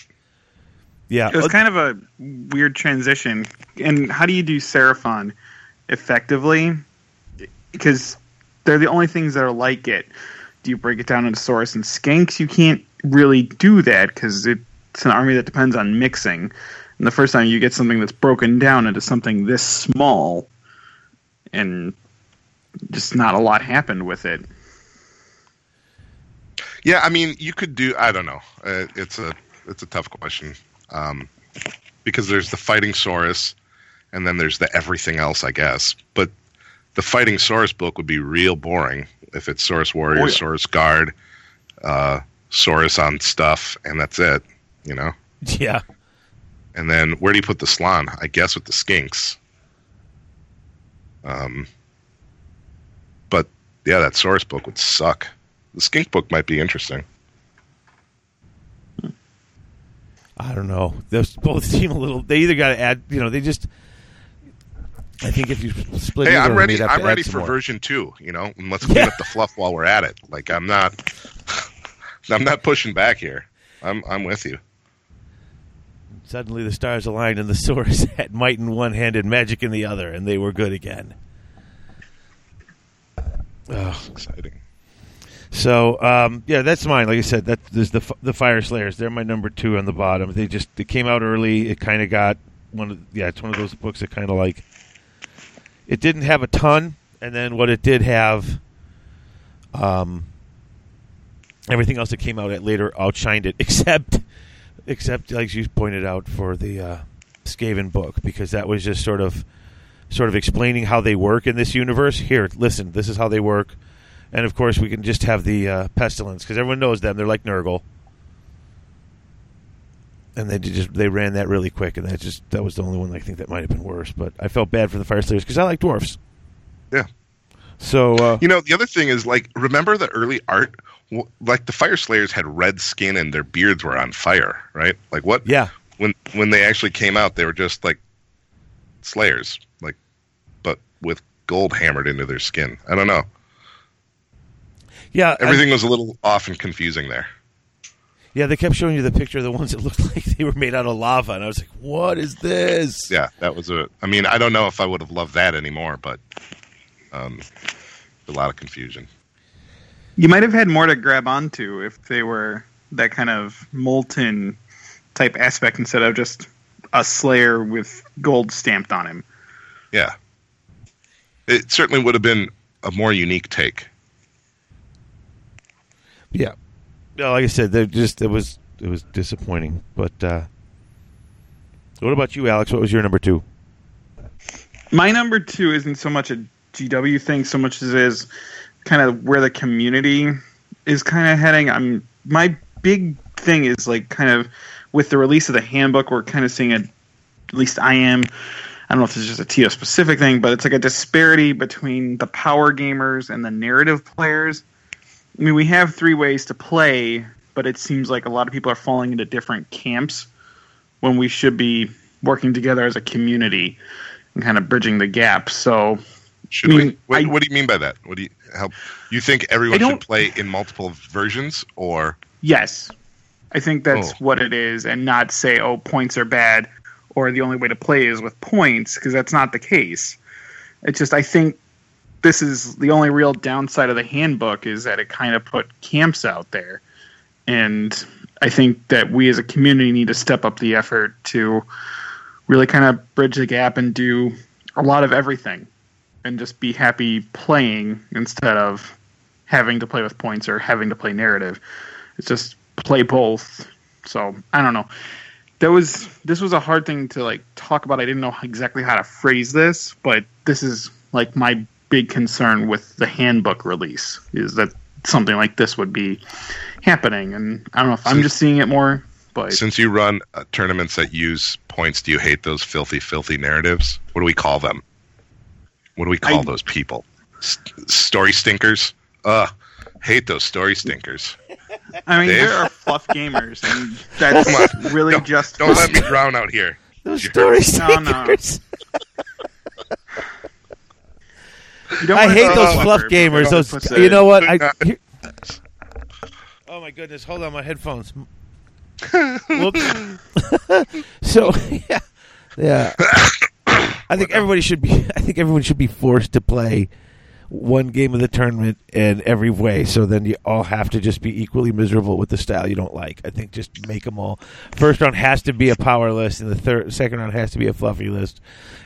yeah. It was kind of a weird transition. And how do you do Seraphon effectively? Because they're the only things that are like it. Do you break it down into Saurus and Skinks? You can't really do that because it's an army that depends on mixing. And the first time you get something that's broken down into something this small, and just not a lot happened with it. Yeah, I mean, you could do. I don't know. Uh, it's a it's a tough question um, because there's the fighting Saurus, and then there's the everything else, I guess. But the fighting Saurus book would be real boring if it's Saurus Warrior, Oh, yeah. Saurus Guard, uh, Saurus on stuff, and that's it. You know. yeah. And then where do you put the Slann? I guess with the Skinks. Um, but yeah, that Saurus book would suck. The Skink book might be interesting. I don't know. Those both seem a little. They either got to add. You know, they just. I think if you split, Hey, I'm ready. I'm ready for more. version two. You know, and let's clean up the fluff while we're at it. Like I'm not, I'm not pushing back here. I'm I'm with you. Suddenly, the stars aligned, and the source had might in one hand and magic in the other, and they were good again. Oh. Exciting. So um, yeah, that's mine. Like I said, that there's the the Fyreslayers. They're my number two on the bottom. They just they came out early. It kind of got one of yeah, it's one of those books that kind of like it didn't have a ton, and then what it did have, um, everything else that came out at later outshined it, except except like you pointed out for the uh, Skaven book because that was just sort of sort of explaining how they work in this universe. Here, listen, this is how they work. And of course, we can just have the uh, pestilence because everyone knows them. They're like Nurgle, and they just they ran that really quick, and that just that was the only one I think that might have been worse. But I felt bad for the Fyreslayers because I like dwarfs. Yeah. So uh, You know, the other thing is like, remember the early art? Like the Fyreslayers had red skin and their beards were on fire, right? Like what? yeah, When when they actually came out, they were just like Slayers, with gold hammered into their skin. I don't know. yeah, I- Everything was a little off and confusing there. yeah. They kept showing you the picture of the ones that looked like they were made out of lava, and I was like, "What is this?" Yeah, that was a. I mean, I don't know if I would have loved that anymore, but um, a lot of confusion. You might have had more to grab onto if they were that kind of molten type aspect instead of just a Slayer with gold stamped on him. Yeah, it certainly would have been a more unique take. Yeah. No, like I said, they just it was it was disappointing. But uh, what about you, Alex? What was your number two? My number two isn't so much a GW thing, so much as it is kind of where the community is kind of heading. I'm my big thing is like kind of with the release of the handbook, we're kind of seeing a, at least I am. I don't know if it's just a TO specific thing, but it's like a disparity between the power gamers and the narrative players. I mean, we have three ways to play, but it seems like a lot of people are falling into different camps when we should be working together as a community and kind of bridging the gap. So Should I mean, we? What, I- what do you mean by that? What do you help? You think everyone should play in multiple versions, or Yes. I think that's Oh. what it is, and not say, oh, points are bad, or the only way to play is with points, because that's not the case. It's just, I think this is the only real downside of the handbook is that it kind of put camps out there. And I think that we as a community need to step up the effort to really kind of bridge the gap and do a lot of everything and just be happy playing instead of having to play with points or having to play narrative. It's just play both. So I don't know. That was this was a hard thing to like talk about. I didn't know exactly how to phrase this, but this is like my big concern with the handbook release is that something like this would be happening, and I don't know if I'm just seeing it more, but since you run uh, tournaments that use points, do you hate those filthy, filthy narratives? What do we call them? What do we call I- those people? S- story stinkers. Ugh, hate those story stinkers. I mean Dave? there are fluff gamers, and that's Hold on. really Don't- just Don't let me drown out here. Those You story No, no. You I hate those fluffer, fluff gamers. Those, you know what? I, here- oh my goodness! Hold on, my headphones. So yeah, yeah. I think everybody should be. I think everyone should be forced to play one game of the tournament in every way. So then you all have to just be equally miserable with the style you don't like. I think just make them all. First round has to be a power list, and the third, second round has to be a fluffy list.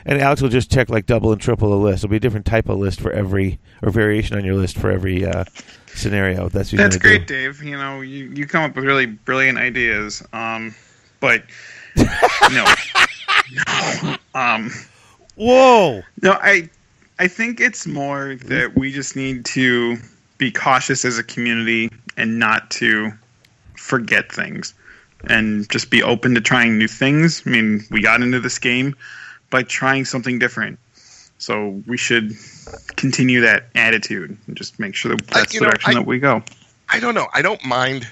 And Alex will just check like double and triple the list. It'll be a different type of list for every or variation on your list for every uh, scenario. That's what That's great, do. Dave. You know, you, you come up with really brilliant ideas. Um, but no, no. Um, Whoa! no, I, I think it's more that we just need to be cautious as a community and not to forget things, and just be open to trying new things. I mean, we got into this game by trying something different. So we should continue that attitude and just make sure that that's you the know, direction I- that we go. I don't know. I don't mind,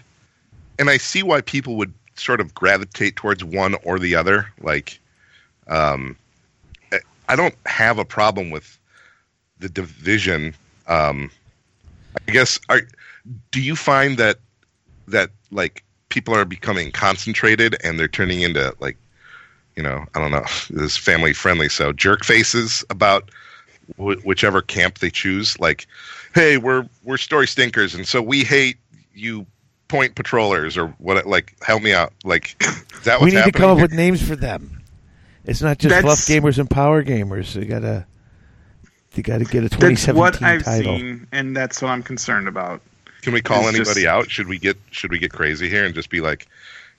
and I see why people would sort of gravitate towards one or the other. Like, um, I- I don't have a problem with the division. Um, I guess. Are, do you find that that like people are becoming concentrated and they're turning into like, you know, I don't know, this family friendly, so jerk faces about wh- whichever camp they choose. Like, hey, we're we're story stinkers, and so we hate you point patrollers or what? Like, help me out. Like, is that we what's need to come up here? with names for them. It's not just That's- fluff gamers and power gamers. You gotta, you gotta get a That's 2017 what I've title. seen, and that's what I'm concerned about. Can we call It's anybody just- out? Should we get should we get crazy here and just be like,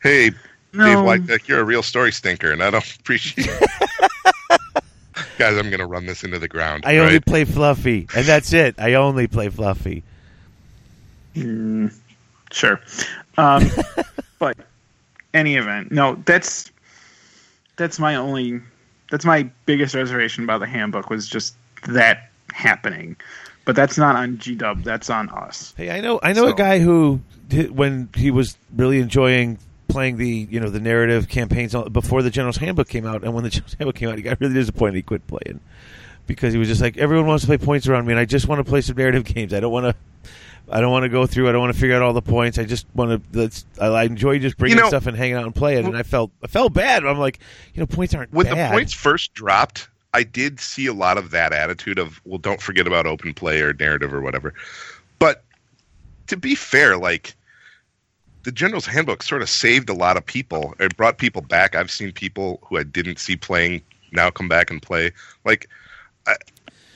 hey, No. Dave Whitedeck, you're a real story stinker, and I don't appreciate. it, Guys, I'm gonna run this into the ground. I only play Fluffy, and that's it. I only play Fluffy. Mm, sure. Um, but any event, no, that's that's my only that's my biggest reservation about the handbook was just that happening. But that's not on G Dub. That's on us. Hey, I know, I know a guy who, when he was really enjoying playing the, you know, the narrative campaigns before the General's Handbook came out, and when the General's Handbook came out, he got really disappointed. He quit playing because he was just like, everyone wants to play points around me, and I just want to play some narrative games. I don't want to. I don't want to go through. I don't want to figure out all the points. I just want to. Let's. I, I enjoy just bringing You know- stuff and hanging out and playing. And I felt. I felt bad. I'm like, you know, points aren't when bad. the points first dropped, I did see a lot of that attitude of, well, don't forget about open play or narrative or whatever. But to be fair, like the General's Handbook sort of saved a lot of people. It brought people back. I've seen people who I didn't see playing now come back and play. Like, I,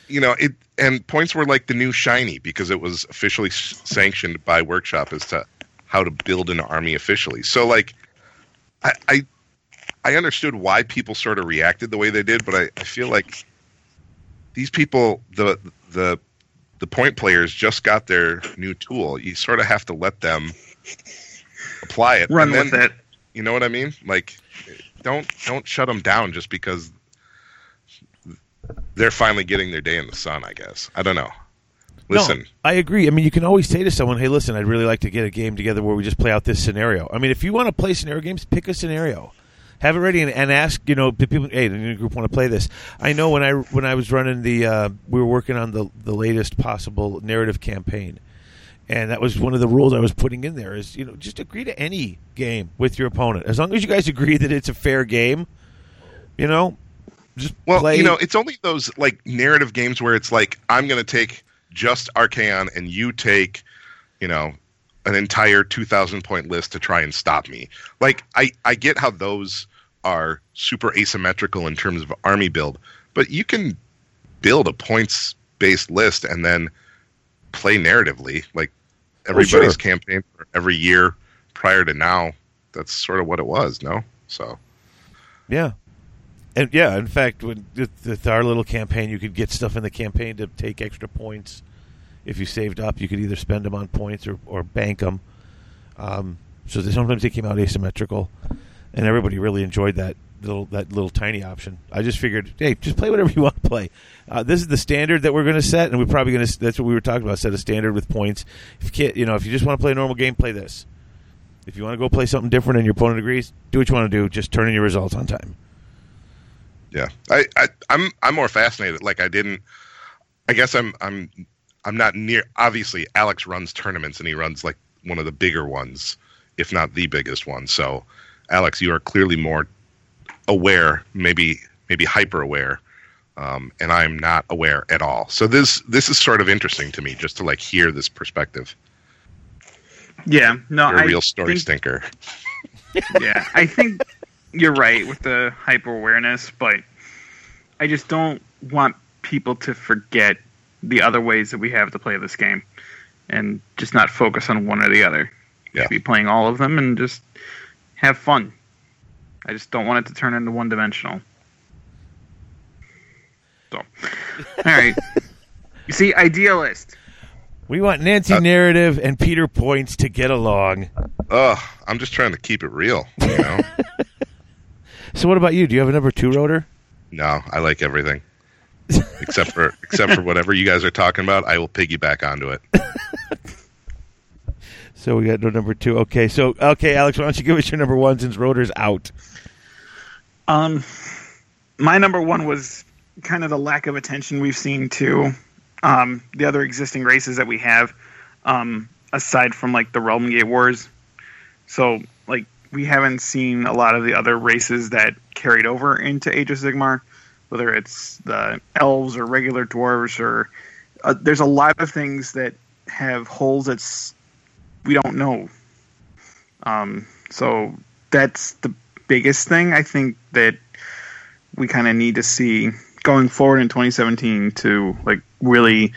you know, it and points were like the new shiny because it was officially sanctioned by Workshop as to how to build an army officially. So, like, I, I I understood why people sort of reacted the way they did, but I, I feel like these people, the the the point players, just got their new tool. You sort of have to let them apply it, Run and with it. You know what I mean? Like, don't don't shut them down just because they're finally getting their day in the sun. I guess I don't know. Listen, No, I agree. I mean, you can always say to someone, "Hey, listen, I'd really like to get a game together where we just play out this scenario." I mean, if you want to play scenario games, pick a scenario, have it ready, and, and ask. You know, the people, hey, the group want to play this. I know when I when I was running the, uh, we were working on the the latest possible narrative campaign, and that was one of the rules I was putting in there. Is you know, just agree to any game with your opponent as long as you guys agree that it's a fair game. You know, just Well, play. you know, it's only those like narrative games where it's like I'm going to take just Archaon and you take, you know, an entire 2000 point list to try and stop me. Like I I get how those are super asymmetrical in terms of army build, but you can build a points based list and then play narratively like oh, everybody's sure. campaign for every year prior to now. That's sort of what it was, no? So Yeah. And yeah, in fact, with, with, with our little campaign, you could get stuff in the campaign to take extra points. If you saved up, you could either spend them on points or, or bank them. Um, so that sometimes they came out asymmetrical, and everybody really enjoyed that little that little tiny option. I just figured, hey, just play whatever you want to play. Uh, this is the standard that we're going to set, and we're probably going to. That's what we were talking about. Set a standard with points. If you you know, if you just want to play a normal game, play this. If you want to go play something different and your opponent agrees, do what you want to do. Just turn in your results on time. Yeah, I, I I'm I'm more fascinated. Like I didn't. I guess I'm I'm I'm not near. Obviously, Alex runs tournaments and he runs like one of the bigger ones, if not the biggest one. So, Alex, you are clearly more aware, maybe maybe hyper aware, um, and I'm not aware at all. So this this is sort of interesting to me just to like hear this perspective. Yeah, no, You're a I real story think- stinker. yeah, I think you're right with the hyper awareness, but I just don't want people to forget the other ways that we have to play this game and just not focus on one or the other. You Yeah. should be playing all of them and just have fun. I just don't want it to turn into one dimensional. So, all right. you see, idealist. We want Nancy Uh, narrative and Peter points to get along. Ugh, I'm just trying to keep it real. You know. So, what about you? Do you have a number two rotor? No, I like everything. Except for except for whatever you guys are talking about, I will piggyback onto it. So we got no number two. Okay, so okay, Alex, why don't you give us your number one since rotor's out? Um, my number one was kind of the lack of attention we've seen to um, the other existing races that we have, um, aside from like the Realm Gate Wars. So, like, we haven't seen a lot of the other races that carried over into Age of Sigmar. Whether it's the elves or regular dwarves or uh, there's a lot of things that have holes that's we don't know. Um, so that's the biggest thing I think that we kind of need to see going forward in 2017 to like really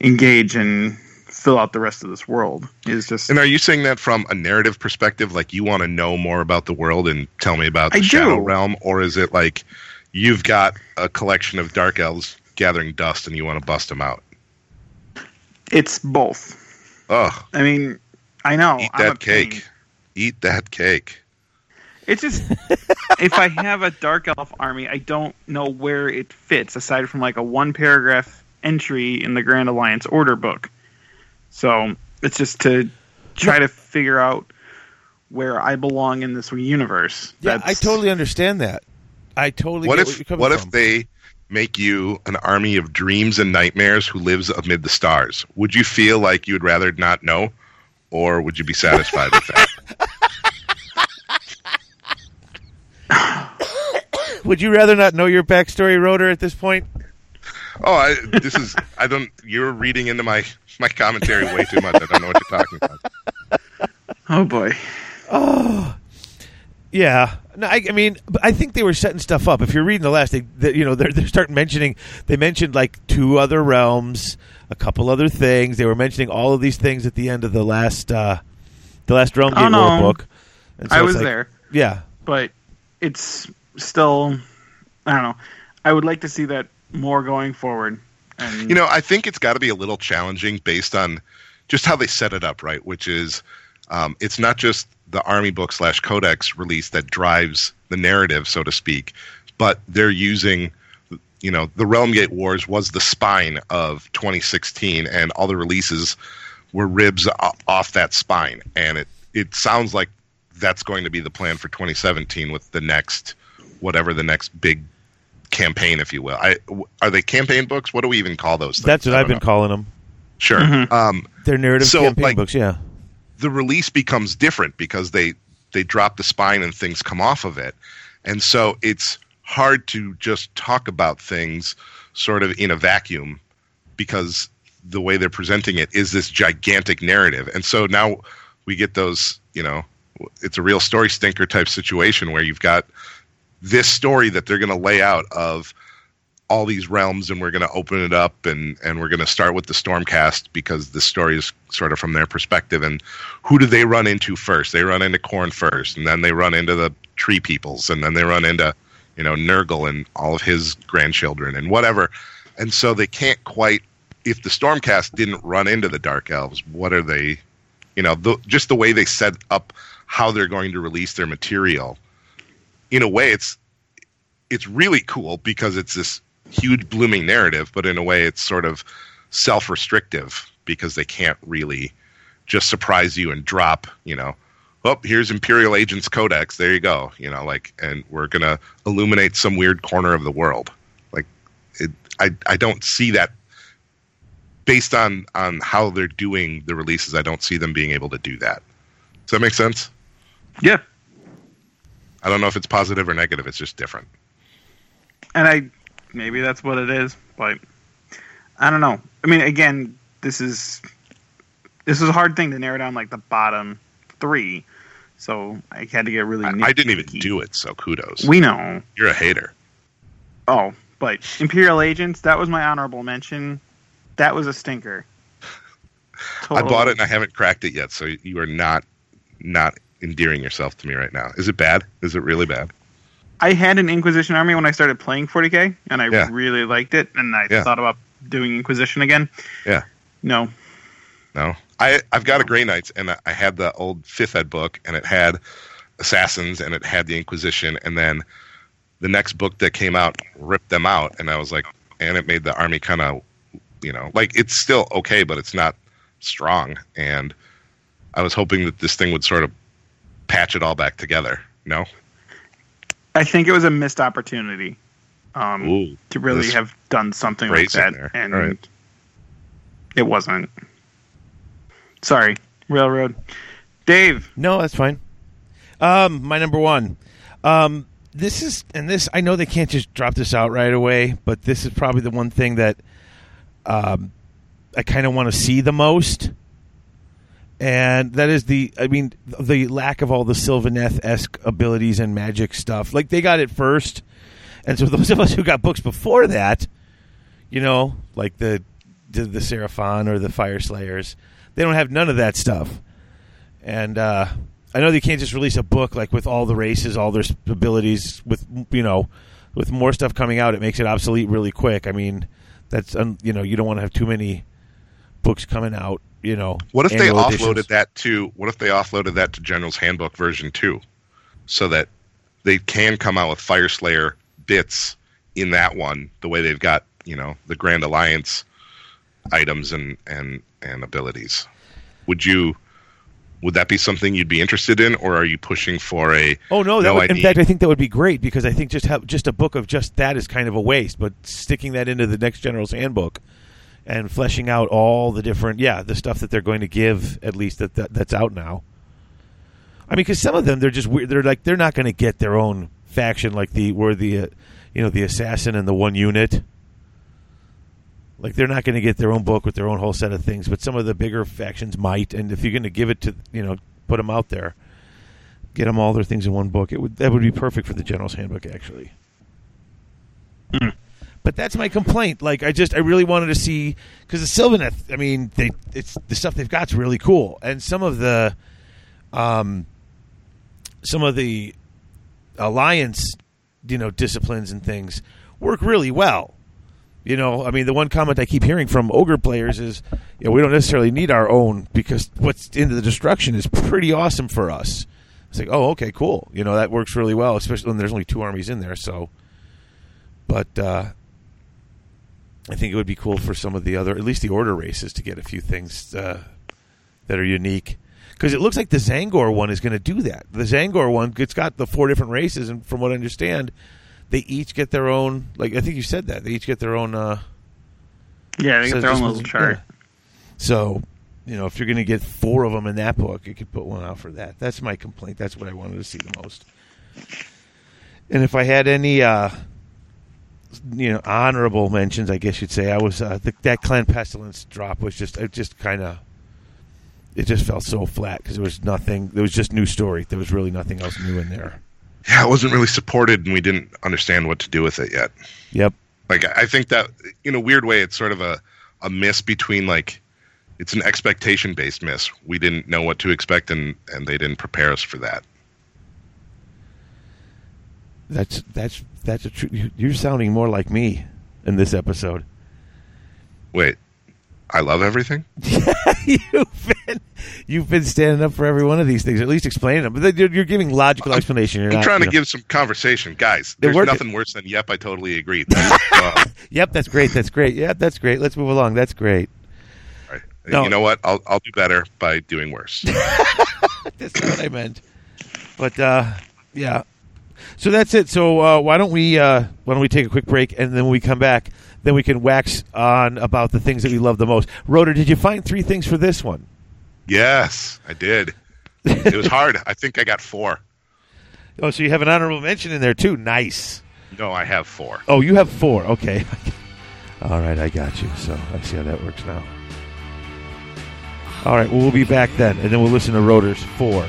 engage and fill out the rest of this world is just And are you saying that from a narrative perspective, like you want to know more about the world and tell me about the I Shadow do. Realm, or is it like you've got a collection of dark elves gathering dust and you want to bust them out? it's both. Ugh, I mean, I know eat I'm a that cake. pain. Eat that cake. It's just if I have a dark elf army, I don't know where it fits aside from like a one paragraph entry in the Grand Alliance order book. So it's just to try to figure out where I belong in this universe. Yeah, I totally understand that. I totally What get if what you're coming what from. if they make you an army of dreams and nightmares who lives amid the stars? Would you feel like you would rather not know, or would you be satisfied with that? Would you rather not know your backstory, Rotor, at this point? Oh, I, this is I don't. You're reading into my my commentary way too much. I don't know what you're talking about. Oh boy. Oh. Yeah, no, I, I mean, I think they were setting stuff up. If you're reading the last, they, they you know, they're they start mentioning. They mentioned like two other realms, a couple other things. They were mentioning all of these things at the end of the last, uh the last Realm Oh, Gate no. War book. And I it's was like- there, Yeah, but it's still I don't know. I would like to see that more going forward. And You know, I think it's got to be a little challenging based on just how they set it up, right? Which is, um, it's not just the Army book slash Codex release that drives the narrative, so to speak, but they're using, you know, the Realm Gate Wars was the spine of 2016, and all the releases were ribs off that spine, and it it sounds like that's going to be the plan for 2017 with the next whatever the next big campaign, if you will. I, w- are they campaign books? What do we even call those? Things? that's what I I've been know. calling them. Sure. Mhm. Um, They're narrative So, campaign like- books. Yeah, the release becomes different because they they drop the spine and things come off of it, and so it's hard to just talk about things sort of in a vacuum because the way they're presenting it is this gigantic narrative, and so now we get those you know it's a real story stinker type situation where you've got this story that they're going to lay out of all these realms and we're going to open it up and and we're going to start with the stormcast because the story is sort of from their perspective. And who do they run into first? They run into Khorne first and then they run into the tree peoples and then they run into you know nurgle and all of his grandchildren and whatever. And so they can't quite if the stormcast didn't run into the dark elves what are they you know the, just the way they set up how they're going to release their material in a way it's it's really cool because it's this huge blooming narrative, but in a way it's sort of self restrictive because they can't really just surprise you and drop, you know, oh, here's Imperial Agents Codex, there you go, you know, like, and we're gonna illuminate some weird corner of the world. Like, it, I I don't see that based on on how they're doing the releases. I don't see them being able to do that. Does that make sense? yeah. I don't know if it's positive or negative. It's just different. and I maybe that's what it is, but I don't know. I mean, again, this is this is a hard thing to narrow down like the bottom three, so I had to get really. I, I didn't even do it, so kudos. We know. You're a hater. Oh, but Imperial Agents that was my honorable mention. That was a stinker. I bought it and I haven't cracked it yet, so you are not not endearing yourself to me right now. Is it bad? Is it really bad? I had an Inquisition army when I started playing 40k, and I Yeah. really liked it, and I Yeah. thought about doing Inquisition again. Yeah. No. No. I I've got a Grey Knights and I had the old fifth ed book and it had assassins and it had the Inquisition and then the next book that came out ripped them out and I was like and it made the army kind of you know like it's still okay but it's not strong and I was hoping that this thing would sort of patch it all back together. No. I think it was a missed opportunity. Um, Ooh. to really have done something like that, and All right. it wasn't. Sorry, Railroad. Dave, No, that's fine. Um, my number one. Um, this is and this I know they can't just drop this out right away, but this is probably the one thing that um, I kind of want to see the most, and that is the I mean the lack of all the Sylvaneth esque abilities and magic stuff. Like they got it first, and so those of us who got books before that, you know, like the the, the Seraphon or the Fyreslayers, they don't have none of that stuff, and. uh I know they can't just release a book like with all the races, all their abilities, with you know, with more stuff coming out, it makes it obsolete really quick. I mean, that's you know, you don't want to have too many books coming out. You know, What if they offloaded editions. that to? What if they offloaded that to General's Handbook version two, so that they can come out with Fyreslayer bits in that one, the way they've got you know the Grand Alliance items and and and abilities. Would you? Would that be something you'd be interested in, or are you pushing for a? Oh no! That No, would, in fact, I think that would be great because I think just have just a book of just that is kind of a waste. But sticking that into the next General's Handbook and fleshing out all the different, yeah, the stuff that they're going to give at least that, that that's out now. I mean, because some of them they're just weird. They're like they're not going to get their own faction like the where the uh, you know the assassin and the one unit. Like they're not going to get their own book with their own whole set of things, but some of the bigger factions might. And if you're going to give it to you know put them out there, get them all their things in one book. It would that would be perfect for the General's Handbook, actually. But that's my complaint. Like I just I really wanted to see because the Sylvaneth. I mean, they it's the stuff they've got's really cool, and some of the, um, some of the alliance, you know, disciplines and things work really well. You know, I mean, the one comment I keep hearing from ogre players is, you know, we don't necessarily need our own because what's into the destruction is pretty awesome for us. It's like, oh, okay, cool. You know, that works really well, especially when there's only two armies in there. So, but uh, I think it would be cool for some of the other, at least the order races, to get a few things uh, that are unique. Because it looks like the Tzaangor one is going to do that. The Tzaangor one, it's got the four different races, and from what I understand, they each get their own. Like I think you said that they each get their own. Uh, Yeah, they got their own little chart. yeah. So, you know, if you're going to get four of them in that book, you could put one out for that. That's my complaint. That's what I wanted to see the most. And if I had any, uh, you know, honorable mentions, I guess you'd say I was uh, the, that clan pestilence drop was just it just kind of it just felt so flat because there was nothing. There was just new story. There was really nothing else new in there. Yeah, it wasn't really supported, and we didn't understand what to do with it yet. Yep. Like I think that in a weird way, it's sort of a a miss between like it's an expectation based miss. We didn't know what to expect, and and they didn't prepare us for that. That's that's that's a true. you- You're sounding more like me in this episode. Wait, I love everything. you've been you've been standing up for every one of these things, at least explaining them. But you're, you're giving logical explanation. You're I'm not, trying you to know- give some conversation, guys. There's nothing worse than "Yep, I totally agree." That's, uh, Yep, that's great. That's great. Yep, that's great. Let's move along. That's great. right. No. You know what? I'll I'll do better by doing worse. That's what I meant. But uh, yeah. So that's it. So uh, why don't we uh, why don't we take a quick break and then when we come back, then we can wax on about the things that we love the most. Rotor, did you find three things for this one? Yes, I did. it was hard. I think I got four. Oh, so you have an honorable mention in there too. Nice. No, I have four. Oh, you have four. Okay. All right, I got you. So I see how that works now. All right, well, we'll be back then, and then we'll listen to Rotors 4.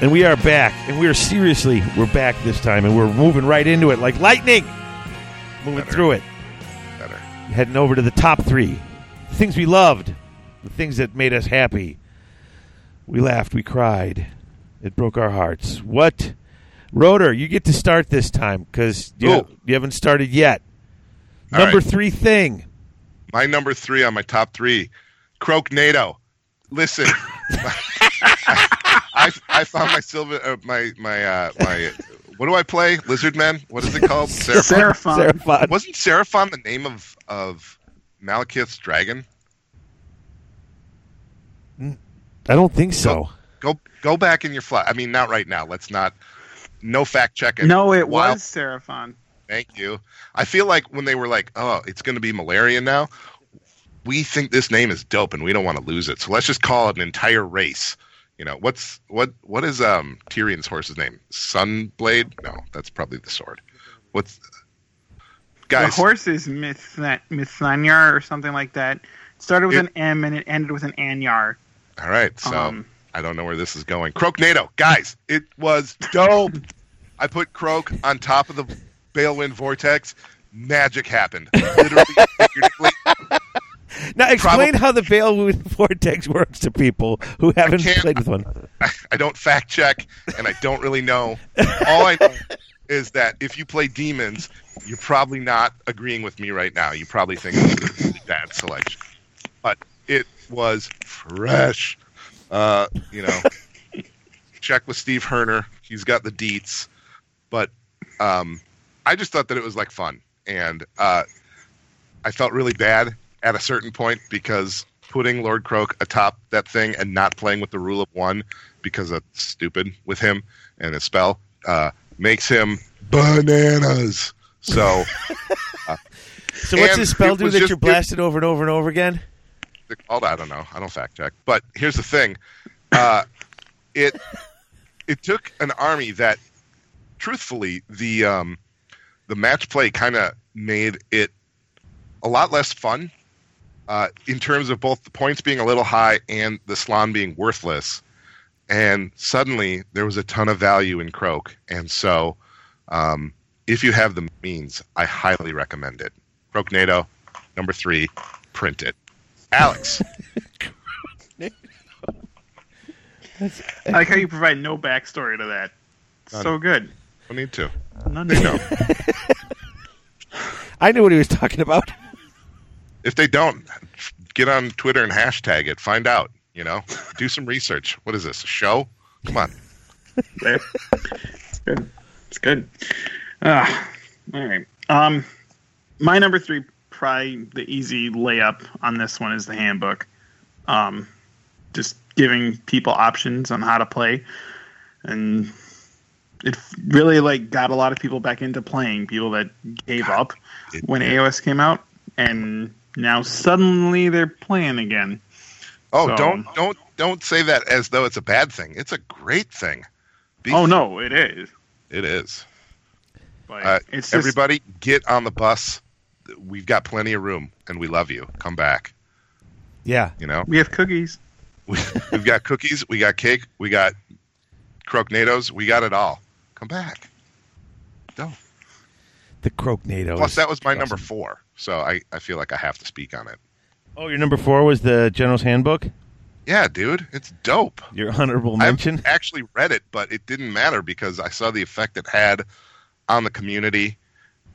And we are back, and we are seriously, we're back this time, and we're moving right into it like lightning. Moving Better. through it, Better. heading over to the top three. The things we loved, the things that made us happy. We laughed, we cried. It broke our hearts. What? Rotor, you get to start this time because you, Ooh. you haven't started yet. All Number right. three thing. My number three on my top three, Croaknado. Listen, I I found my silver uh, my my uh, my what do I play? Lizard Man. What is it called? Seraphon. Seraphon. Seraphon. Wasn't Seraphon the name of of Malekith's dragon? I don't think so. Go go back in your fly. I mean, not right now. Let's not. No fact checking. No, it While- was Seraphon. Thank you. I feel like when they were like, "Oh, it's going to be malaria now," we think this name is dope, and we don't want to lose it. So let's just call it an entire race. You know, what's what what is um Tyrion's horse's name? Sunblade? No, that's probably the sword. What's guys? The horse is Mith- Mithanyar or something like that. It started with It- an M and it ended with an Anyar. All right, so Um, I don't know where this is going. Croaknado, guys, it was dope. I put Kroak on top of the Balewind vortex. Magic happened. Literally, figuratively. Now explain Probably- how the Balewind Vortex works to people who haven't played with one. I, I don't fact check, and I don't really know. All I know is that if you play demons, you're probably not agreeing with me right now. You probably think it's a really bad selection, but it was fresh. Uh, you know, check with Steve Herner. He's got the deets, but um, I just thought that it was like fun, and uh, I felt really bad at a certain point because putting Lord Kroak atop that thing and not playing with the rule of one because that's stupid with him and his spell uh, makes him bananas. So So what's his spell do that just- you're blasted over and over and over again? called I don't know. I don't fact check. But here's the thing. Uh, it it took an army that truthfully the um, the match play kind of made it a lot less fun uh, in terms of both the points being a little high and the Slann being worthless. And suddenly there was a ton of value in Kroak. And so um, if you have the means, I highly recommend it. Croaknado, number three, print it. Alex. I like how you provide no backstory to that. None. So good. Don't need to. None They know. I knew what he was talking about. If they don't, get on Twitter and hashtag it. Find out. You know, do some research. What is this? A show? Come on. It's good. It's good. Ah, all right. Um, my number three, probably the easy layup on this one is the handbook. Um, just giving people options on how to play, and it really like got a lot of people back into playing. People that gave up when AOS came out, and now suddenly they're playing again. Oh, So- don't don't don't say that as though it's a bad thing. It's a great thing. Be- Oh no, it is. it is. But Uh, it's just, Everybody, get on the bus. We've got plenty of room, and we love you. Come back. Yeah. You know, we have cookies. we, we've got cookies, we got cake, we got croquenados, we got it all. Come back. No. The Croaknadoes. Plus, that was my Awesome. number four, so I, I feel like I have to speak on it. Oh, your number four was the General's Handbook? Yeah, dude, it's dope. Your honorable mention? haven't actually read it, but it didn't matter because I saw the effect it had on the community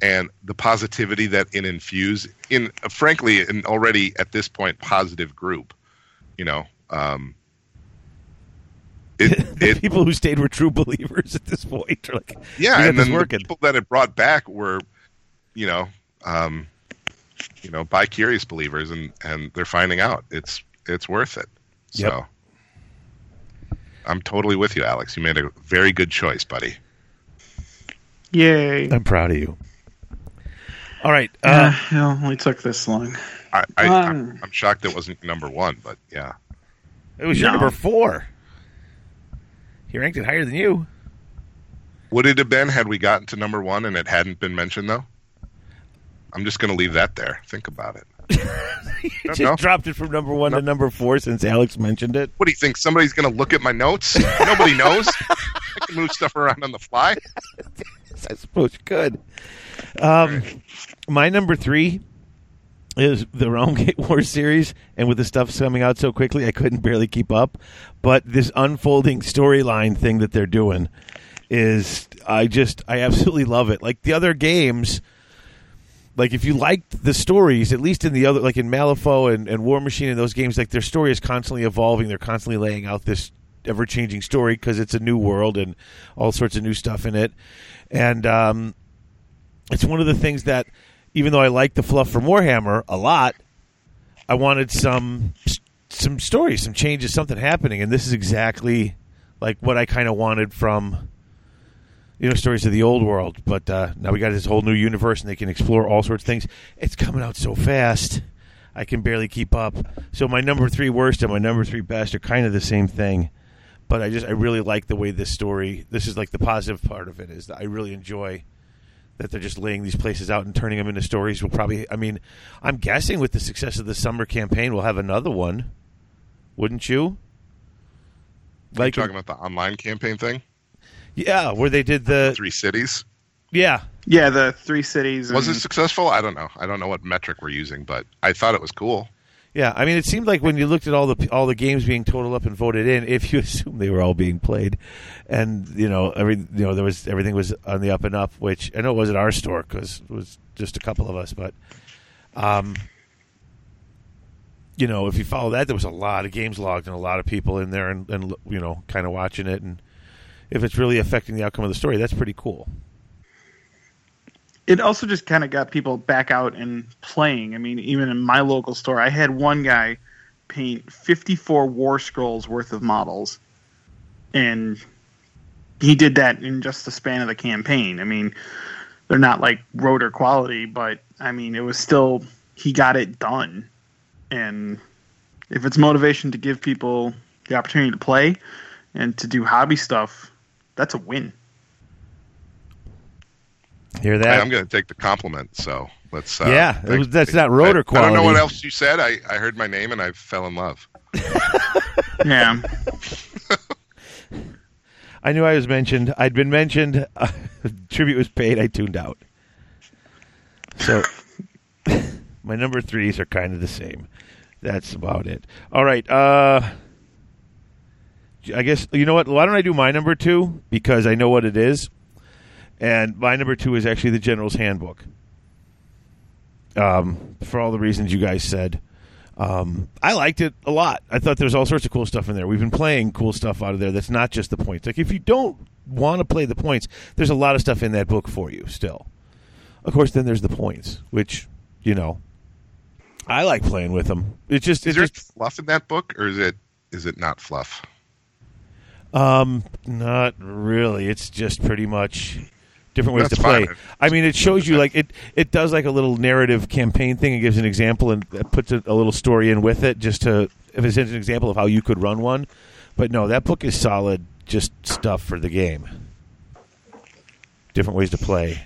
and the positivity that it infused in, uh, frankly, an already at this point positive group. You know, um, It, the it people who stayed were true believers at this point. Like, yeah, and then the people that it brought back were, you know, um, you know, bi curious believers, and and they're finding out it's it's worth it. So. Yep. I'm totally with you, Alex. You made a very good choice, buddy. Yay! I'm proud of you. All right. Uh, Uh, it only took this long. I, I, Um, I'm, I'm shocked it wasn't number one, but yeah. it was your number four. He ranked it higher than you. Would it have been had we gotten to number one and it hadn't been mentioned, though? I'm just going to leave that there. Think about it. Just no. dropped it from number one to number four since Alex mentioned it. What do you think? Somebody's going to look at my notes? Nobody knows. I can move stuff around on the fly. I suppose you could. Um, my number three is the Realmgate War series, and with the stuff coming out so quickly, I couldn't barely keep up. But this unfolding storyline thing that they're doing is, I just, I absolutely love it. Like the other games, like if you liked the stories, at least in the other, like in Malifaux and, and Warmachine and those games, like their story is constantly evolving. They're constantly laying out this ever changing story because it's a new world and all sorts of new stuff in it. And um, it's one of the things that, even though I like the fluff from Warhammer a lot, I wanted some some stories, some changes, something happening, and this is exactly like what I kind of wanted from you know stories of the old world. But uh, now we got this whole new universe, and they can explore all sorts of things. It's coming out so fast, I can barely keep up. So my number three worst and my number three best are kind of the same thing. But I just I really like the way this story. This is like the positive part of it is that I really enjoy that they're just laying these places out and turning them into stories. We'll probably, I mean, I'm guessing with the success of the summer campaign, we'll have another one, wouldn't you? Are you Like, talking about the online campaign thing? Yeah, where they did the, Three cities. yeah, Yeah, the three cities. Was it successful? I don't know. I don't know what metric we're using, but I thought it was cool. yeah. I mean, it seemed like when you looked at all the all the games being totaled up and voted in, if you assume they were all being played, and you know, every you know, there was everything was on the up and up. Which I know it wasn't our store because it was just a couple of us, but um, you know, if you follow that, there was a lot of games logged and a lot of people in there and, and you know, kind of watching it. And if it's really affecting the outcome of the story, that's pretty cool. it also just kind of got people back out and playing. I mean, even in my local store, I had one guy paint 54 War Scrolls worth of models, and he did that in just the span of the campaign. I mean, they're not like rotor quality, but I mean, it was still he got it done. And if it's motivation to give people the opportunity to play and to do hobby stuff, that's a win. Hear that? I'm going to take the compliment. So let's. Uh, Yeah, it was- that's that rotor I, I don't know what else you said. I, I heard my name and I fell in love. Yeah. I knew I was mentioned. I'd been mentioned. Uh, tribute was paid. I tuned out. So my number threes are kind of the same. That's about it. All right. Uh, I guess you know what? Why don't I do my number two because I know what it is, and my number two is actually the General's Handbook. Um, for all the reasons you guys said. Um, I liked it a lot. I thought there was all sorts of cool stuff in there. We've been playing cool stuff out of there that's not just the points. Like if you don't want to play the points, there's a lot of stuff in that book for you still. Of course, then there's the points, which you know, I like playing with them. It's just Is it's there just fluff in that book, or is it is it not fluff? Um not really. It's just pretty much different ways That's to play. fine. I mean, it shows you like it. It does like a little narrative campaign thing. It gives an example and puts a, a little story in with it, just to if it's an example of how you could run one. But no, that book is solid. Just stuff for the game. Different ways to play,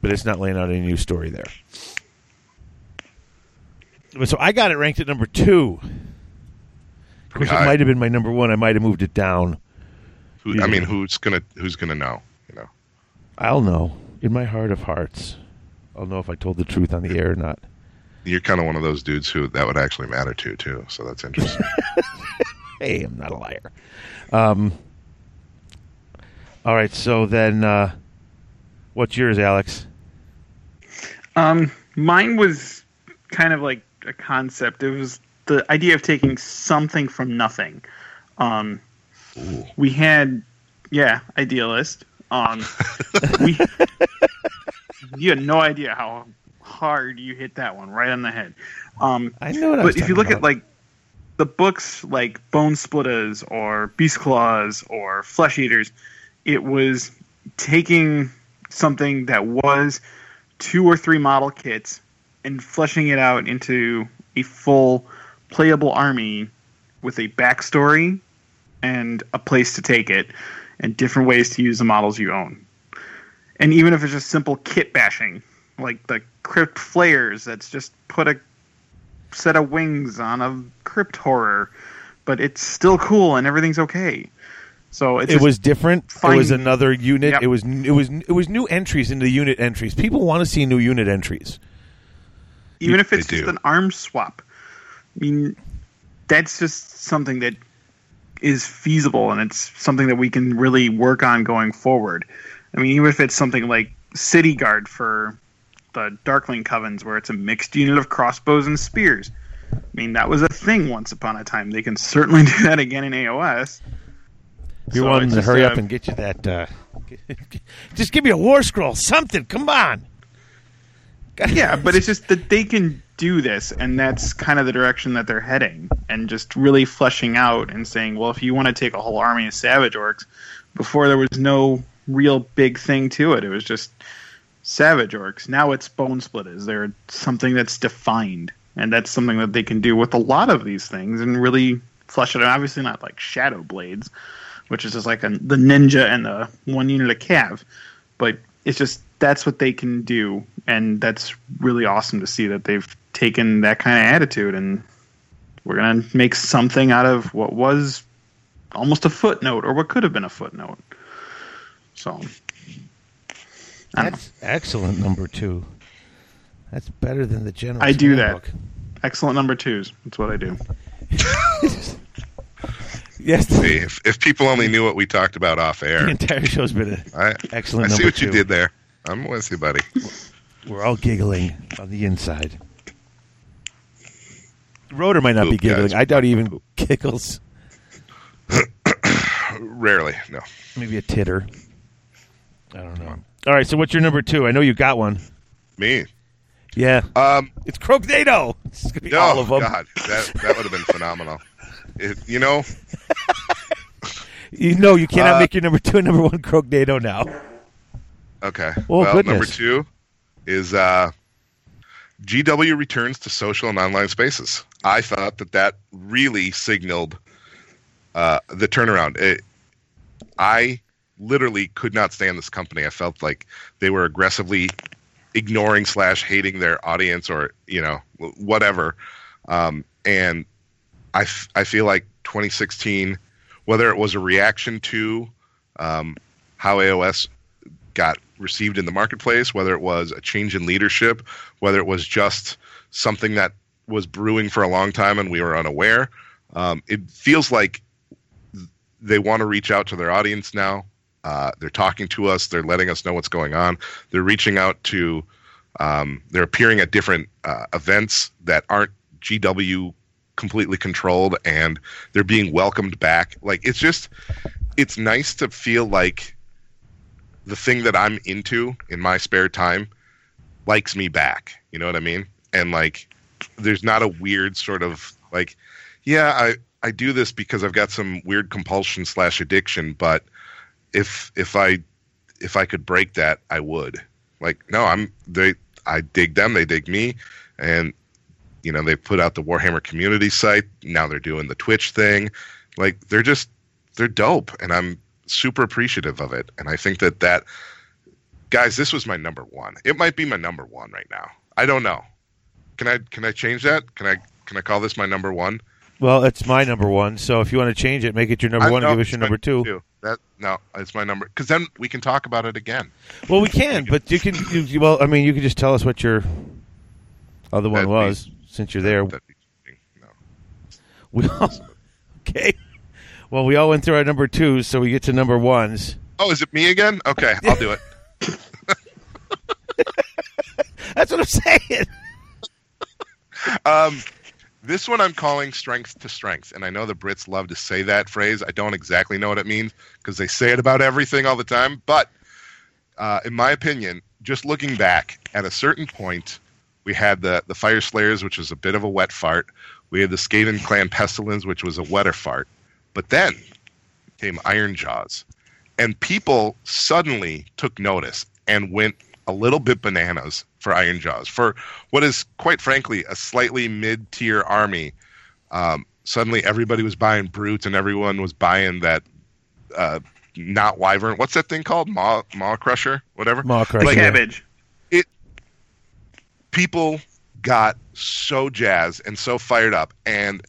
but it's not laying out any new story there. But so I got it ranked at number two. Of Pretty course, it might have been my number one. I might have moved it down. Who, I mean, who's gonna who's gonna know? You know, I'll know in my heart of hearts. I'll know if I told the truth on the air or not. you're kind of one of those dudes who that would actually matter to too. So that's interesting. Hey, I'm not a liar. Um, all right, so then, uh, what's yours, Alex? Um, mine was kind of like a concept. It was the idea of taking something from nothing. Um, we had yeah, idealist. Um, we, you had no idea how hard you hit that one right on the head. Um, I know what I was but if you look about. at like the books like Bonesplitterz or Beast Claws or Flesh Eaters, it was taking something that was two or three model kits and fleshing it out into a full playable army with a backstory and a place to take it and different ways to use the models you own. And even if it's just simple kit bashing, like the Crypt Flayers, that's just put a set of wings on a crypt horror, but it's still cool and everything's okay. So it's it was different. It was another unit. Yep. It was it was it was new entries into the unit entries. People want to see new unit entries. even if it's just do. an arm swap. I mean, that's just something that is feasible and it's something that we can really work on going forward. I mean, even if it's something like City Guard for the Darkling Covens, where it's a mixed unit of crossbows and spears. I mean, that was a thing once upon a time. They can certainly do that again in AOS. You So want them to hurry uh, up and get you that. Uh, just give me a war scroll, something. Come on. yeah, but it's just that they can do this, and that's kind of the direction that they're heading, and just really fleshing out and saying, well, if you want to take a whole army of savage orcs, before there was no real big thing to it, it was just savage orcs. Now it's Bonesplitterz. They're something that's defined, and that's something that they can do with a lot of these things and really flesh it out. Obviously, not like shadow blades, which is just like a, the ninja and the one unit of cav, but it's just that's what they can do, and that's really awesome to see that they've taken that kind of attitude and we're gonna make something out of what was almost a footnote or what could have been a footnote. So I don't know. That's excellent. Number two. That's better than the general. I do that. handbook. excellent number twos. That's what I do. Yes, Hey, if, if people only knew what we talked about off air, the air, entire show's been a I, excellent. I see number what you did there. I'm with you, buddy. We're all giggling on the inside. Rotor might not be giggling. I doubt he even giggles. Rarely, no. Maybe a titter. I don't know. All right, so what's your number two? I know you got one. Me. Yeah, Um, it's Croaknado. It's gonna be no, all of them. God, that that would have been phenomenal. It, you know, You know you cannot Uh, make your number two and number one Croaknado now. okay. Oh, well, goodness. number two is uh, GW returns to social and online spaces. I thought that that really signaled uh, the turnaround. It, I literally could not stand this company. I felt like they were aggressively ignoring slash hating their audience or you know whatever. Um, and I, f- I feel like 2016, whether it was a reaction to um, how AOS got received in the marketplace, whether it was a change in leadership, whether it was just something that was brewing for a long time and we were unaware. Um, it feels like they want to reach out to their audience now. Uh, they're talking to us. They're letting us know what's going on. They're reaching out to. Um, they're appearing at different uh, events that aren't GW completely controlled, and they're being welcomed back. Like it's just, it's nice to feel like the thing that I'm into in my spare time likes me back. You know what I mean? And like, there's not a weird sort of like, yeah, I I do this because I've got some weird compulsion slash addiction, but if if I if I could break that, I would. Like, no, I'm they. I dig them. They dig me, and you know they put out the Warhammer community site. Now they're doing the Twitch thing. Like, they're just they're dope, and I'm super appreciative of it. And I think that that guys, this was my number one. It might be my number one right now. I don't know. Can I can I change that? Can I can I call this my number one? Well, it's my number one. So if you want to change it, make it your number I- one. no, and give us your number two. That no, it's my number because then we can talk about it again. Well, we can, but you can. You, well, I mean, you can just tell us what your other one That'd be- was since you're there. Be. No. We all, okay. Well, we all went through our number twos, so we get to number ones. Oh, is it me again? Okay, I'll do it. That's what I'm saying. Um, This one I'm calling strength to strength, and I know the Brits love to say that phrase. I don't exactly know what it means because they say it about everything all the time. But uh, in my opinion, just looking back, at a certain point, we had the the Fyreslayers, which was a bit of a wet fart. We had the Skaven Clan Pestilens, which was a wetter fart. But then came Ironjawz, and people suddenly took notice and went a little bit bananas for Ironjawz for what is quite frankly a slightly mid-tier army. Um, suddenly, everybody was buying brutes, and everyone was buying that uh, not wyvern. What's that thing called? Maw, Maw-krusha, whatever. Maw-krusha. Like yeah. cabbage. people got so jazzed and so fired up and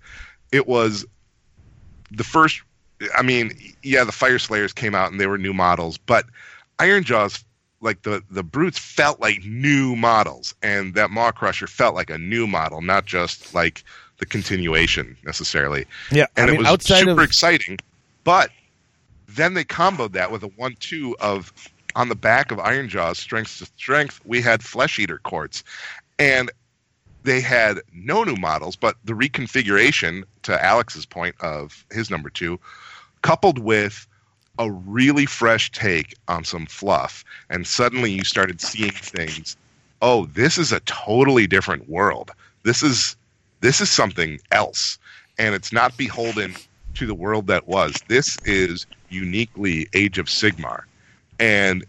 it was the first i mean yeah the Fyreslayers came out and they were new models but Ironjawz like the the brutes felt like new models and that Maw-krusha felt like a new model not just like the continuation necessarily Yeah, and I it was super of exciting. But then they comboed that with a one-two of on the back of Ironjawz, strength to strength. We had Flesh Eater courts, and they had no new models, but the reconfiguration to Alex's point of his number two, coupled with a really fresh take on some fluff, and suddenly you started seeing things. Oh, this is a totally different world. This is this is something else, and it's not beholden to the world that was. This is uniquely Age of Sigmar, and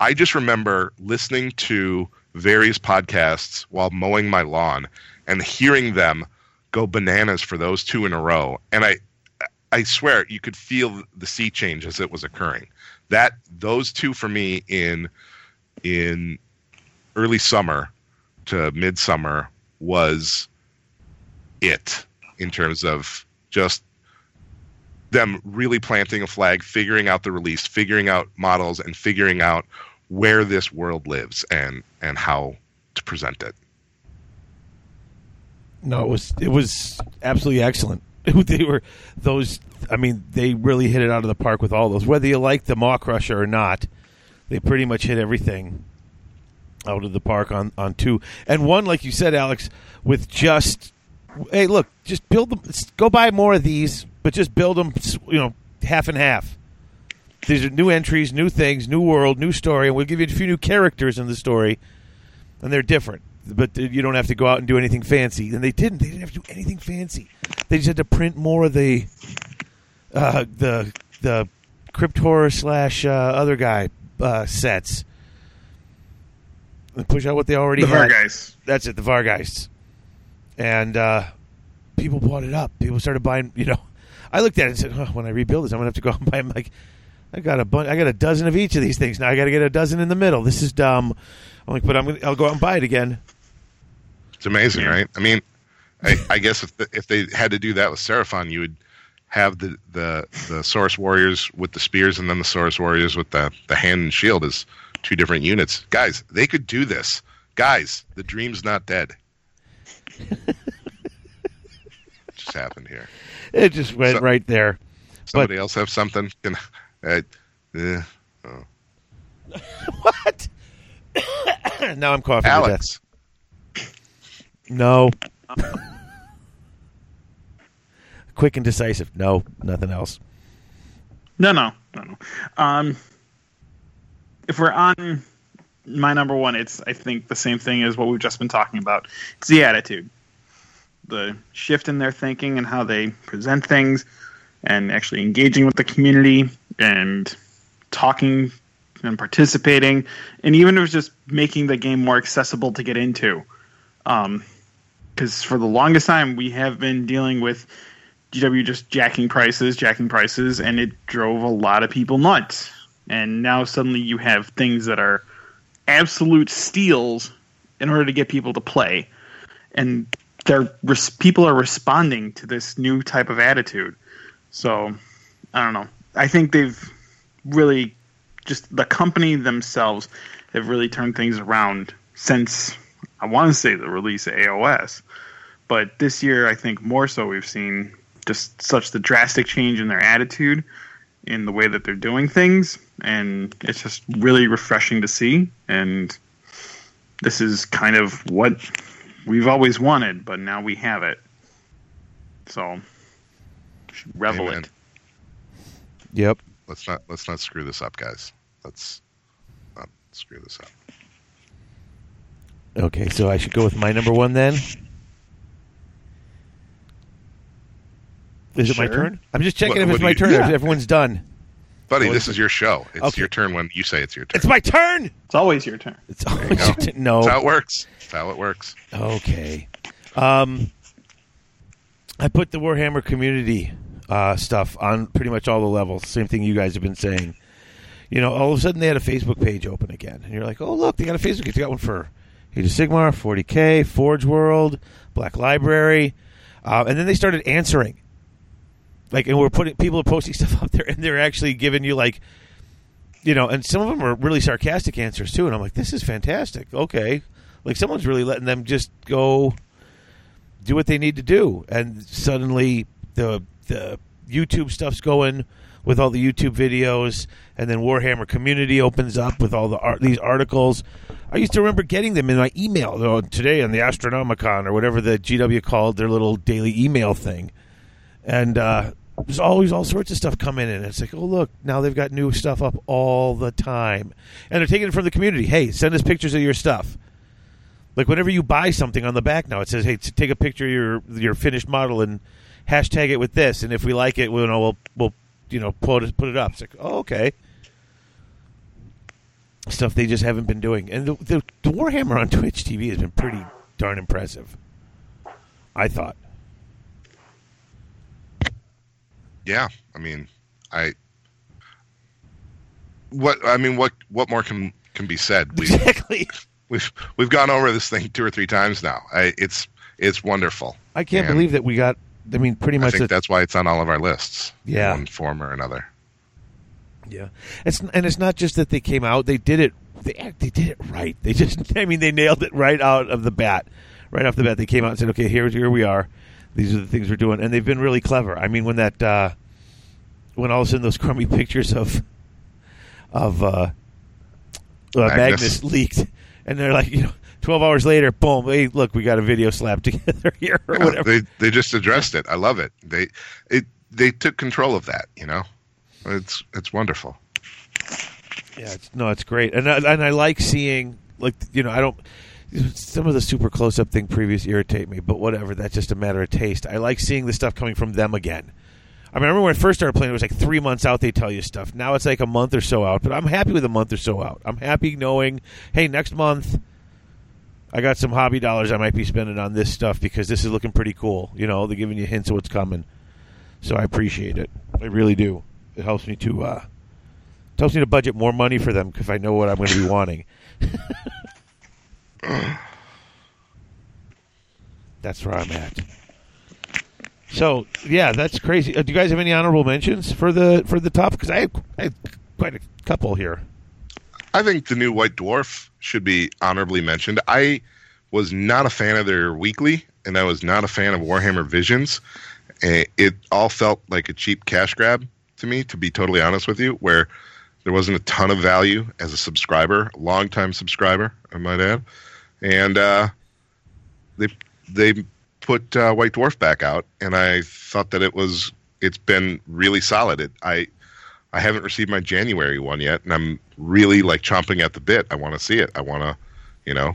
I just remember listening to various podcasts while mowing my lawn and hearing them go bananas for those two in a row, and I I swear you could feel the sea change as it was occurring. That those two for me in in early summer to midsummer was it in terms of just them really planting a flag, figuring out the release, figuring out models, and figuring out where this world lives and and how to present it. No, it was it was absolutely excellent. they were those. I mean, they really hit it out of the park with all those. Whether you like the Maw-krusha or not, they pretty much hit everything out of the park on on two and one. Like you said, Alex, with just hey, look, just build them. Go buy more of these, but just build them. You know, half and half. These are new entries, new things, new world, new story, and we'll give you a few new characters in the story, and they're different. But you don't have to go out and do anything fancy. And they didn't. They didn't have to do anything fancy. They just had to print more of the uh, the the Crypt Horror slash uh, other guy uh, sets and push out what they already The had. Vargheist. That's it, the Vargheists. And uh, people bought it up. People started buying. You know, I looked at it and said, oh, "When I rebuild this, I'm gonna have to go out and buy." I'm like, I got a bunch. I got a dozen of each of these things. Now I got to get a dozen in the middle. This is dumb. I'm like, but I'm gonna. I'll go out and buy it again. It's amazing, Yeah. right? I mean, I, I guess if the, if they had to do that with Seraphon, you would have the the the Saurus Warriors with the spears, and then the Saurus Warriors with the the hand and shield as two different units. Guys, they could do this. Guys, the dream's not dead. just happened here. It just went So- right there. Somebody else have something? Can, uh, uh, oh. What? now I'm coughing. Alex. No. Quick and decisive. No, nothing else. No, no, no, no. Um, if we're on my number one, it's I think the same thing as what we've just been talking about. It's the attitude, the shift in their thinking and how they present things, and actually engaging with the community and talking and participating, and even if it's just making the game more accessible to get into. Because for the longest time, we have been dealing with GW just jacking prices, jacking prices, and it drove a lot of people nuts. And now suddenly you have things that are absolute steals in order to get people to play, and they're res- people are responding to this new type of attitude. So I don't know. I think they've really just the company themselves have really turned things around since I want to say the release of AOS. But this year, I think more so, we've seen just such the drastic change in their attitude, in the way that they're doing things, and it's just really refreshing to see. And this is kind of what we've always wanted, but now we have it. So revel Amen. it. Yep. Let's not let's not screw this up, guys. Let's not screw this up. Okay, so I should go with my number one then. Is it my turn? I'm just checking What- if it's my you- turn. Yeah. If everyone's done. Buddy, this is is your show. It's Okay. your turn when you say it's your turn. It's my turn. It's always your turn. It's always your turn. No. That's how it works. That's how it works. Okay. Um, I put the Warhammer community uh, stuff on pretty much all the levels. Same thing you guys have been saying. You know, all of a sudden they had a Facebook page open again, and you're like, "Oh, look, they got a Facebook. Page. They got one for Age of Sigmar, 40k, Forge World, Black Library, uh, and then they started answering. Like, and we're putting people are posting stuff up there, and they're actually giving you like, you know, and some of them are really sarcastic answers too. And I'm like, this is fantastic. Okay, like someone's really letting them just go do what they need to do, and suddenly the the YouTube stuff's going with all the YouTube videos, and then Warhammer community opens up with all the art, these articles. I used to remember getting them in my email oh, today on the Astronomican or whatever the GW called their little daily email thing, and uh, there's always all sorts of stuff coming in. It's like, oh look, now they've got new stuff up all the time, and they're taking it from the community. Hey, send us pictures of your stuff. Like whenever you buy something on the back now, it says, "Hey, take a picture of your your finished model and hashtag it with this." And if we like it, we'll we'll we'll you know put it put it up. It's like, oh, okay. Stuff they just haven't been doing, and the, the the Warhammer on Twitch TV has been pretty darn impressive. I thought. Yeah, I mean, I what I mean, what what more can can be said? We Exactly. we've we've gone over this thing two or three times now. I, it's it's wonderful. I can't And believe that we got. I mean, pretty much. I think the- that's why it's on all of our lists. Yeah. in one form or another. Yeah, it's and it's not just that they came out; they did it. They they did it right. They just, I mean, they nailed it right out of the bat. Right off the bat, they came out and said, "Okay, here, here we are. These are the things we're doing," and they've been really clever. I mean, when that, uh, when all of a sudden those crummy pictures of, of uh, uh, Magnus. Magnus. leaked, and they're like, you know, twelve hours later, boom! Hey, look, we got a video slapped together here or Yeah, whatever. They they just addressed it. I love it. They it they took control of that. You know, it's it's wonderful. Yeah, it's, no, it's great, and I, and I like seeing like you know I don't some of the super close up thing previous irritate me, but whatever. That's just a matter of taste. I like seeing the stuff coming from them again. I remember when I first started playing, it was like three months out. They tell you stuff. Now it's like a month or so out, but I'm happy with a month or so out. I'm happy knowing, hey, next month I got some hobby dollars I might be spending on this stuff because this is looking pretty cool. You know, they're giving you hints of what's coming, so I appreciate it. I really do. It helps me to uh, it helps me to budget more money for them because I know what I'm going to be wanting. that's where I'm at. So yeah, that's crazy. Uh, do you guys have any honorable mentions for the for the top? Because I have, I have quite a couple here. I think the new White Dwarf should be honorably mentioned. I was not a fan of their weekly, and I was not a fan of Warhammer Visions. Eh, It all felt like a cheap cash grab to me, to be totally honest with you, where there wasn't a ton of value as a subscriber, a longtime subscriber, I might add. And uh, they they put uh, White Dwarf back out, and I thought that it was it's been really solid. It, I I haven't received my January one yet, and I'm really like chomping at the bit. I want to see it. I want to, you know,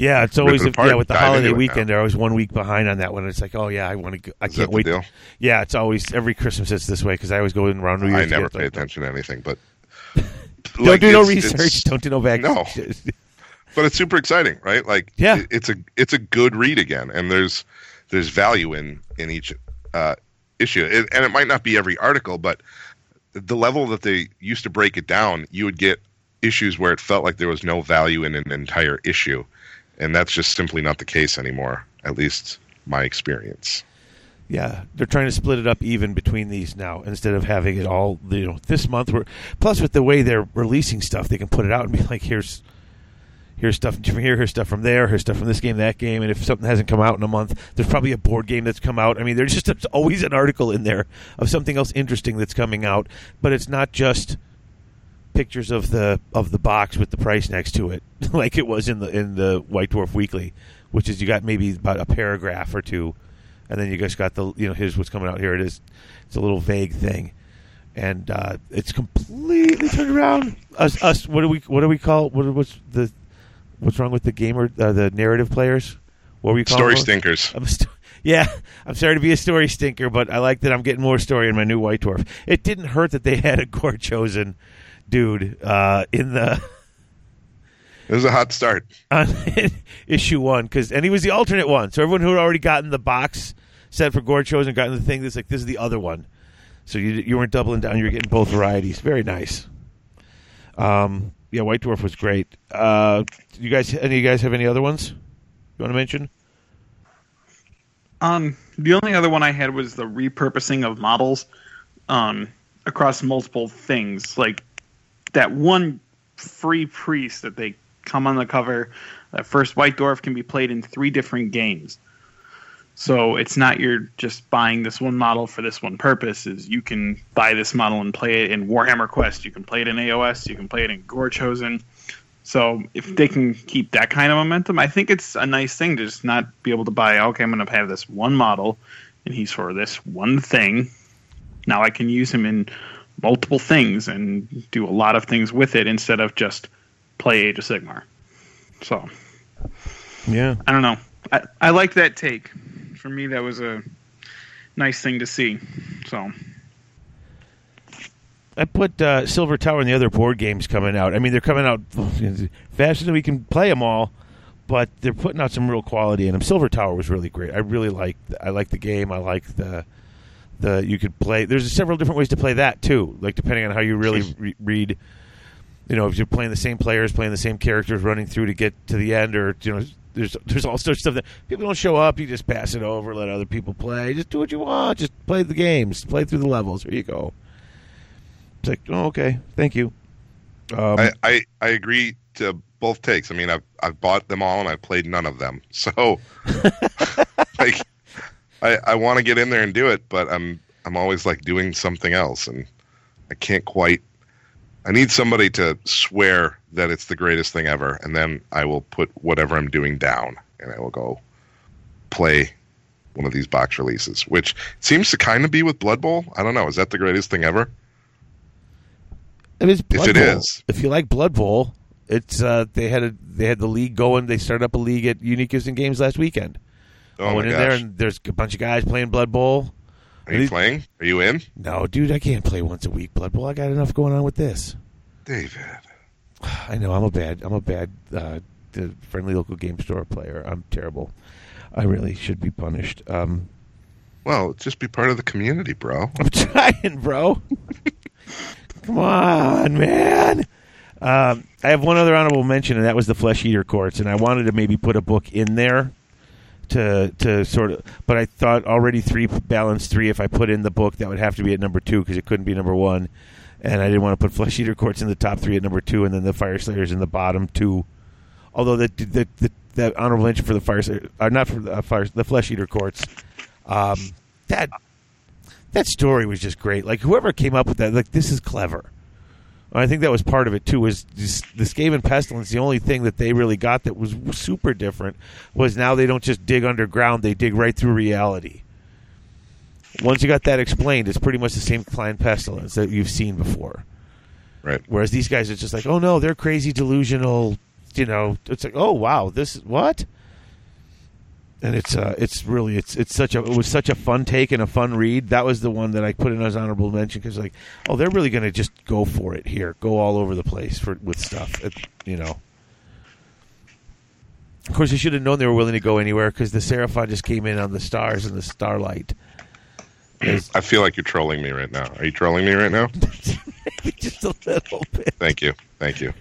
Yeah, it's always yeah with the holiday weekend. They're always one week behind on that one. It's like, oh yeah, I want to. go. I Is can't wait. deal? Yeah, it's always every Christmas. It's this way because I always go in around New Year's. I never pay like, attention to anything, but Don't like, do no research. Don't do no back. No. but it's super exciting, right? Like, Yeah. it- it's a it's a good read again, and there's there's value in in each uh, issue, it, and it might not be every article, but the level that they used to break it down, you would get issues where it felt like there was no value in an entire issue, and that's just simply not the case anymore. At least my experience. Yeah, they're trying to split it up even between these now instead of having it all. You know, this month we're plus with the way they're releasing stuff, they can put it out and be like, here's. Here's stuff from here, here's stuff from there, here's stuff from this game, that game, and if something hasn't come out in a month, there's probably a board game that's come out. I mean, there's just there's always an article in there of something else interesting that's coming out, but it's not just pictures of the of the box with the price next to it, like it was in the in the White Dwarf Weekly, which is you got maybe about a paragraph or two and then you just got the you know here's what's coming out. Here it is. It's a little vague thing, and uh, it's completely turned around. Us, us. What do we what do we call what what's the what's wrong with the gamer uh, the narrative players? What were you calling Story them? stinkers. I'm st- yeah, I'm sorry to be a story stinker, but I like that I'm getting more story in my new White Dwarf. It didn't hurt that they had a Gorechosen dude uh, in the It was a hot start. on issue one because and he was the alternate one. So everyone who had already gotten the box set for Gorechosen gotten the thing that's like this is the other one. So you you weren't doubling down. You were getting both varieties. Very nice. Um, yeah, White Dwarf was great. Uh, you guys, any of you guys have any other ones you want to mention? Um, the only other one I had was the repurposing of models um, across multiple things. Like that one free priest that they come on the cover. That first White Dwarf can be played in three different games. So it's not you're just buying this one model for this one purpose. Is you can buy this model and play it in Warhammer Quest. You can play it in AOS. You can play it in Gorechosen. So if they can keep that kind of momentum, I think it's a nice thing to just not be able to buy. Okay, I'm going to have this one model, and he's for this one thing. Now I can use him in multiple things and do a lot of things with it instead of just play Age of Sigmar. So Yeah. I don't know. I, I like that take. For me, that was a nice thing to see. So I put uh, Silver Tower and the other board games coming out. I mean, they're coming out faster than we can play them all, but they're putting out some real quality in them. Silver Tower was really great. I really like. I like the game. I like the the you could play. There's several different ways to play that too. Like depending on how you really re- read. You know, if you're playing the same players, playing the same characters, running through to get to the end, or you know, there's there's all sorts of stuff that people don't show up. You just pass it over, let other people play. Just do what you want. Just play the games. Play through the levels. Here you go. It's like, oh, okay, thank you. Um, I, I I agree to both takes. I mean, I've I've bought them all and I've played none of them. So, like, I I want to get in there and do it, but I'm I'm always like doing something else, and I can't quite. I need somebody to swear that it's the greatest thing ever, and then I will put whatever I'm doing down, and I will go play one of these box releases, which seems to kind of be with Blood Bowl. I don't know. Is that the greatest thing ever? it is Blood it Bowl. is. if you like Blood Bowl, it's uh, they had a they had the league going. They started up a league at Unique and Games last weekend. Oh I my went in gosh! there and there's a bunch of guys playing Blood Bowl. Are you these- playing? Are you in, No, dude, I can't play once a week Blood Bowl. I got enough going on with this. David? I know I'm a bad I'm a bad uh, the friendly local game store player. I'm terrible. I really should be punished. Um, Well, just be part of the community, bro. I'm trying, bro. Come on, man. Um, I have one other honorable mention, and that was the Flesh Eater Courts, and I wanted to maybe put a book in there to to sort of, but I thought already three balance three. If I put in the book, that would have to be at number two because it couldn't be number one, and I didn't want to put Flesh Eater Courts in the top three at number two, and then the Fyreslayers in the bottom two. Although the the the, the honorable mention for the Fyreslayer, uh, not for the uh, Fire, the Flesh Eater Courts, um, that that story was just great. Like whoever came up with that, like this is clever. I think that was part of it too. Was this, the Skaven pestilence? The only thing that they really got that was super different was now they don't just dig underground; they dig right through reality. Once you got that explained, it's pretty much the same Clan Pestilens that you've seen before. Right. Whereas these guys are just like, oh no, they're crazy, delusional. You know, it's like, oh wow, this is what? And it's uh, it's really it's it's such a it was such a fun take and a fun read. That was the one that I put in as honorable mention because like, oh, they're really going to just go for it here, go all over the place for with stuff. It, you know. Of course, you should have known they were willing to go anywhere because the Seraphon just came in on the stars and the starlight. There's I feel like you're trolling me right now. Are you trolling me right now? just a little bit. Thank you. Thank you.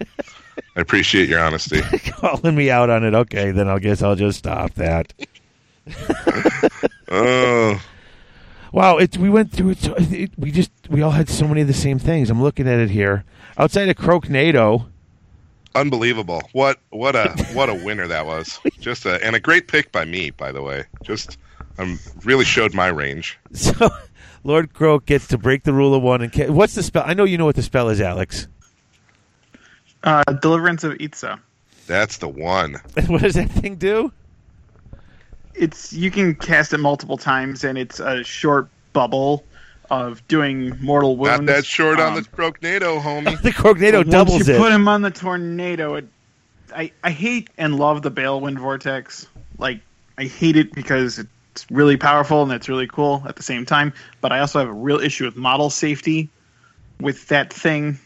I appreciate your honesty. calling me out on it. Okay, then I guess I'll just stop that. Oh, Wow, it, we went through it, it. We just we all had so many of the same things. I'm looking at it here. Outside of Croaknado, unbelievable! What what a what a winner that was. Just a and a great pick by me, by the way. Just um really showed my range. so Lord Kroak gets to break the rule of one. And ca- what's the spell? I know you know what the spell is, Alex. Uh, Deliverance of Itza. That's the one. what does that thing do? it's you can cast it multiple times, and it's a short bubble of doing mortal wounds. Not that short on Um, the Croaknado, homie. the Cognado Once doubles you it. put him on the tornado, it, I I hate and love the Balewind Vortex. Like I hate it because it's really powerful and it's really cool at the same time. But I also have a real issue with model safety with that thing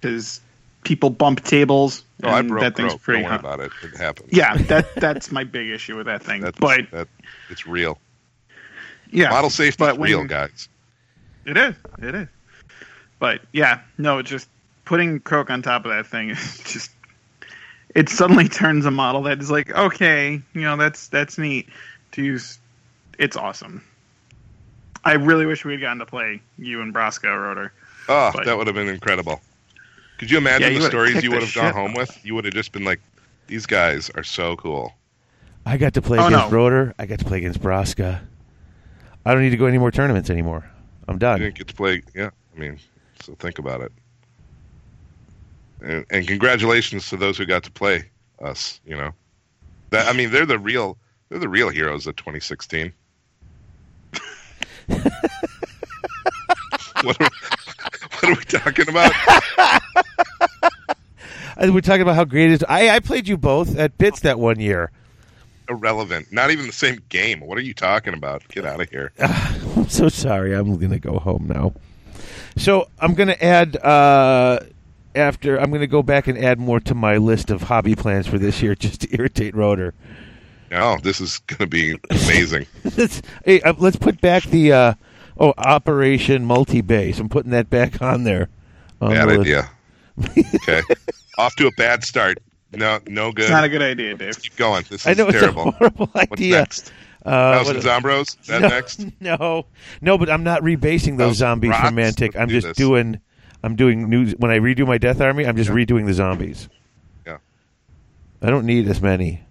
because people bump tables. Oh, I broke that thing's pretty Don't worry about it. It happens. Yeah, that that's my big issue with that thing. That's, but that, it's real. yeah, Model safety but is real, guys. It is. It is. But yeah, no, just putting Kroak on top of that thing is just it suddenly turns a model that is like, okay, you know, that's that's neat to use. It's awesome. I really wish we had gotten to play you and Brasco Rotor. Oh, But- that would have been incredible. Could you imagine Yeah, you the stories you would have gone home with? You would have just been like, these guys are so cool. I got to play Oh, against no. Rotor. I got to play against Braska. I don't need to go any more tournaments anymore. I'm You done. didn't get to play. Yeah, I mean, so think about it. And, and congratulations to those who got to play us. You know, that I mean, they're the real, they're the real heroes of 2016. what, are, what are we talking about? We're talking about how great it is. I, I played you both at Bits that one year. Irrelevant. Not even the same game. What are you talking about? Get out of here. I'm so sorry. I'm going to go home now. So I'm going to add uh, after. I'm going to go back and add more to my list of hobby plans for this year, just to irritate Rotor. Oh, this is going to be amazing. let's, hey, uh, let's put back the uh, oh Operation Multi Base. I'm putting that back on there. On Bad the idea. Okay, off to a bad start. No, no good. It's not a good idea, Dave. Keep going. This is I know it's terrible. a horrible What's idea. next? Uh, House what- and Zombros? Is that no, next? No, no, but I'm not rebasing those House zombies Rocks? from Mantic. Let's I'm do just this. doing. I'm doing new. When I redo my Death Army, I'm just Yeah. redoing the zombies. Yeah. I don't need as many,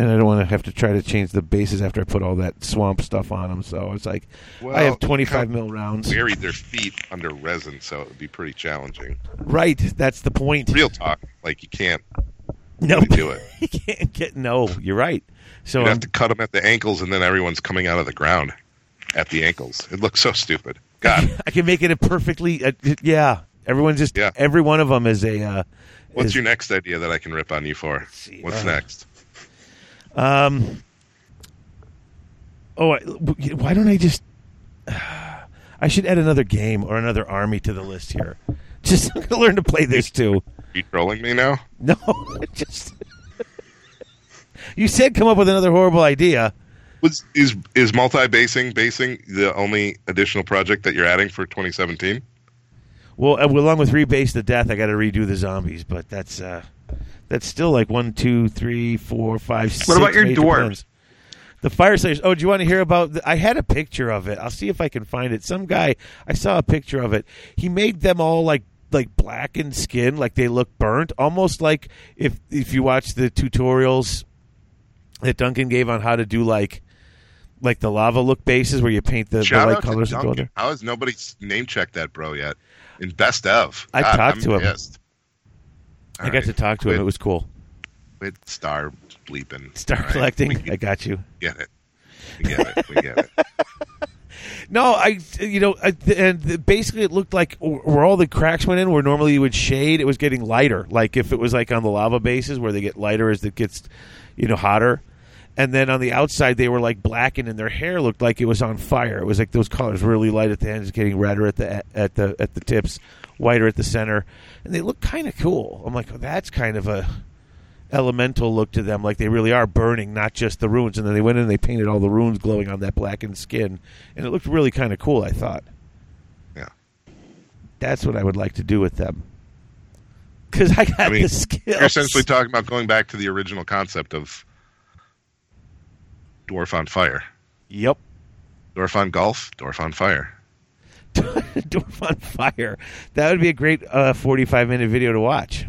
and I don't want to have to try to change the bases after I put all that swamp stuff on them. So it's like I have 25 count- mil rounds. Buried their feet under resin, so it would be pretty challenging. Right, that's the point. Real talk. Like you can't no, really do it. you can't get. No, you're right. So You have to cut them at the ankles, and then everyone's coming out of the ground at the ankles. It looks so stupid. God, I can make it a perfectly. Uh, yeah, everyone's just. Yeah. Every one of them is a. Uh, what's is- your next idea that I can rip on you for? What's Uh, next? Um. Oh, I, why don't I just? I should add another game or another army to the list here. Just learn to play this too. Are you trolling me now? No, just. you said come up with another horrible idea. Was is is multi basing basing the only additional project that you're adding for 2017? Well, uh, along with rebase the death, I got to redo the zombies, but that's uh, that's still like one, two, three, four, five, six. What about your dwarves? plans. The Fyreslayers. Oh, do you want to hear about? The, I had a picture of it. I'll see if I can find it. Some guy, I saw a picture of it. He made them all like like blackened skin, like they look burnt, almost like if if you watch the tutorials that Duncan gave on how to do like like the lava look bases where you paint the, the light colors and go Duncan. there. How has nobody name checked that bro yet? In best of, I God, talked I'm to him. pissed. I All got right. to talk to him. It was cool. quit star bleeping. Star right, collecting. I got you. get it. We get it. We get it. No, I, you know, I, and the- basically it looked like where all the cracks went in, where normally you would shade, it was getting lighter. Like if it was like on the lava bases where they get lighter as it gets, you know, hotter. And then on the outside, they were like blackened, and their hair looked like it was on fire. It was like those colors really light at the ends, getting redder at the at the at the tips, whiter at the center, and they look kind of cool. I'm like, oh, that's kind of a elemental look to them, like they really are burning, not just the runes. And then they went in and they painted all the runes glowing on that blackened skin, and it looked really kind of cool. I thought. Yeah. That's what I would like to do with them. Because I got I mean, the skills. You're essentially talking about going back to the original concept of dwarf on fire, yep. dwarf on golf, dwarf on fire. Dwarf on fire. That would be a great uh, 45 minute video to watch.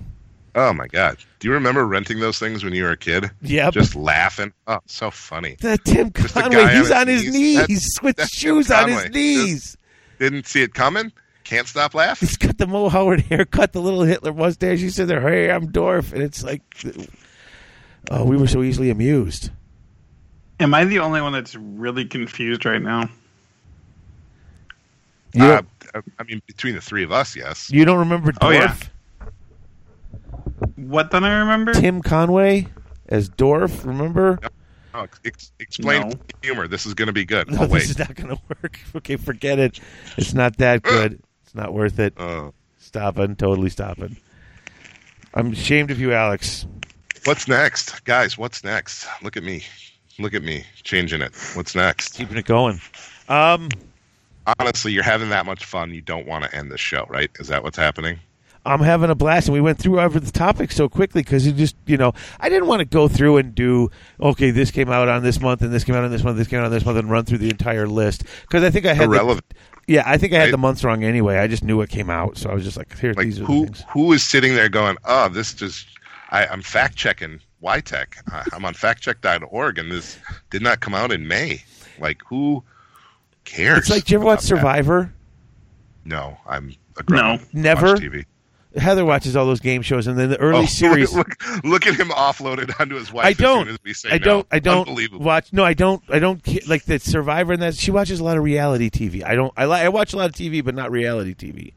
Oh my god! Do you remember renting those things when you were a kid? Yeah, Just laughing. Oh, so funny. That Tim Just Conway, guy on he's on his knees. knees That's- with that's Tim shoes on his Conway. knees. Didn't see it coming. Can't stop laughing. He's got the Mo Howard haircut, the little Hitler mustache. He said there, "Hey, I'm Dorf," and it's like, Oh, we were so easily amused. Am I the only one that's really confused right now? You Uh, I mean, between the three of us, yes. you don't remember Dwarf? Oh, yeah. What don't I remember? Tim Conway as Dorf, remember? Oh, ex- explain No. humor. This is going to be good. No, oh, wait. this is not going to work. Okay, forget it. It's not that good. It's not worth it. Uh, Stopping, totally stopping. I'm ashamed of you, Alex. what's next, guys? What's next? Look at me. Look at me changing it. What's next? Keeping it going. Um, Honestly, you're having that much fun. You don't want to end the show, right? Is that what's happening? I'm having a blast, and we went through over the topic so quickly because you just, you know, I didn't want to go through and do, okay, this came out on this month, and this came out on this month, this came out on this month, and run through the entire list because I think I had the- yeah, I think I had Right. the months wrong anyway. I just knew what came out, so I was just like, here, Like these are who things. who is sitting there going, "Oh, this just I, I'm fact checking YTech. I- I'm on factcheck.org, and this did not come out in May. Like who cares? It's like, do you ever watch about that? Survivor? No, I'm a grown No. Never? Watch TV. Heather watches all those game shows, and then the early Oh, series. Look, look at him offloaded onto his wife. I don't. soon as we say I don't. I don't Unbelievable. watch. No, I don't. I don't like the Survivor and that. She watches a lot of reality TV. I don't. I like. I watch a lot of TV, but not reality TV.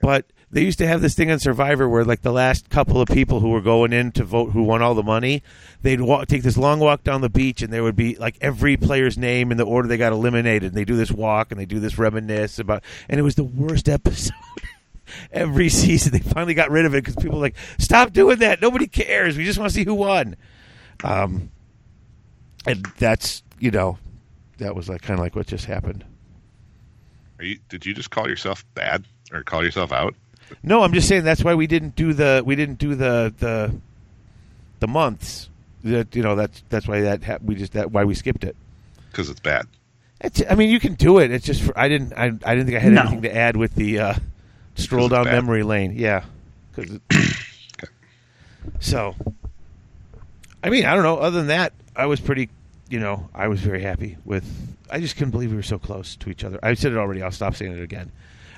But they used to have this thing on Survivor where, like, the last couple of people who were going in to vote, who won all the money, they'd walk, take this long walk down the beach, and there would be like every player's name in the order they got eliminated. And they do this walk and they do this reminisce about, and it was the worst episode. Every season, they finally got rid of it because people were like, "Stop doing that! Nobody cares. We just want to see who won." Um, and that's you know, that was like kind of like what just happened. Are you, did you just call yourself bad or call yourself out? No, I'm just saying that's why we didn't do the we didn't do the the the months. That you know that's that's why that ha- we just that why we skipped it. Because it's bad. It's, I mean, you can do it. It's just for, I didn't I, I didn't think I had No. anything to add with the uh, stroll down bad. memory lane. Yeah, because so. I mean, I don't know. Other than that, I was pretty. You know, I was very happy with. I just couldn't believe we were so close to each other. I said it already. I'll stop saying it again.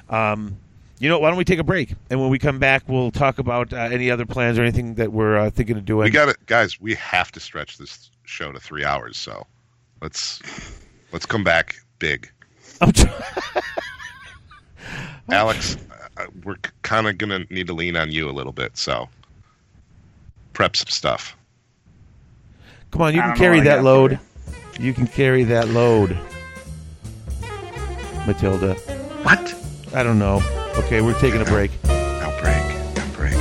Um, you know, why don't we take a break? And when we come back, we'll talk about uh, any other plans or anything that we're uh, thinking of doing. We got it, guys. We have to stretch this show to three hours. So let's let's come back big. I'm tr- Alex, uh, we're kind of gonna need to lean on you a little bit. So prep some stuff. Come on, you can carry that load. You can carry that load, Matilda. What? I don't know. Okay, we're taking a break. Now break. Now break.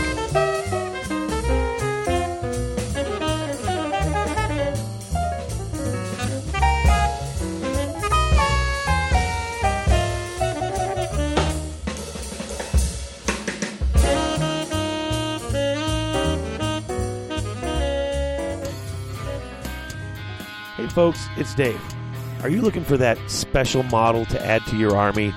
Hey, folks, it's Dave. Are you looking for that special model to add to your army?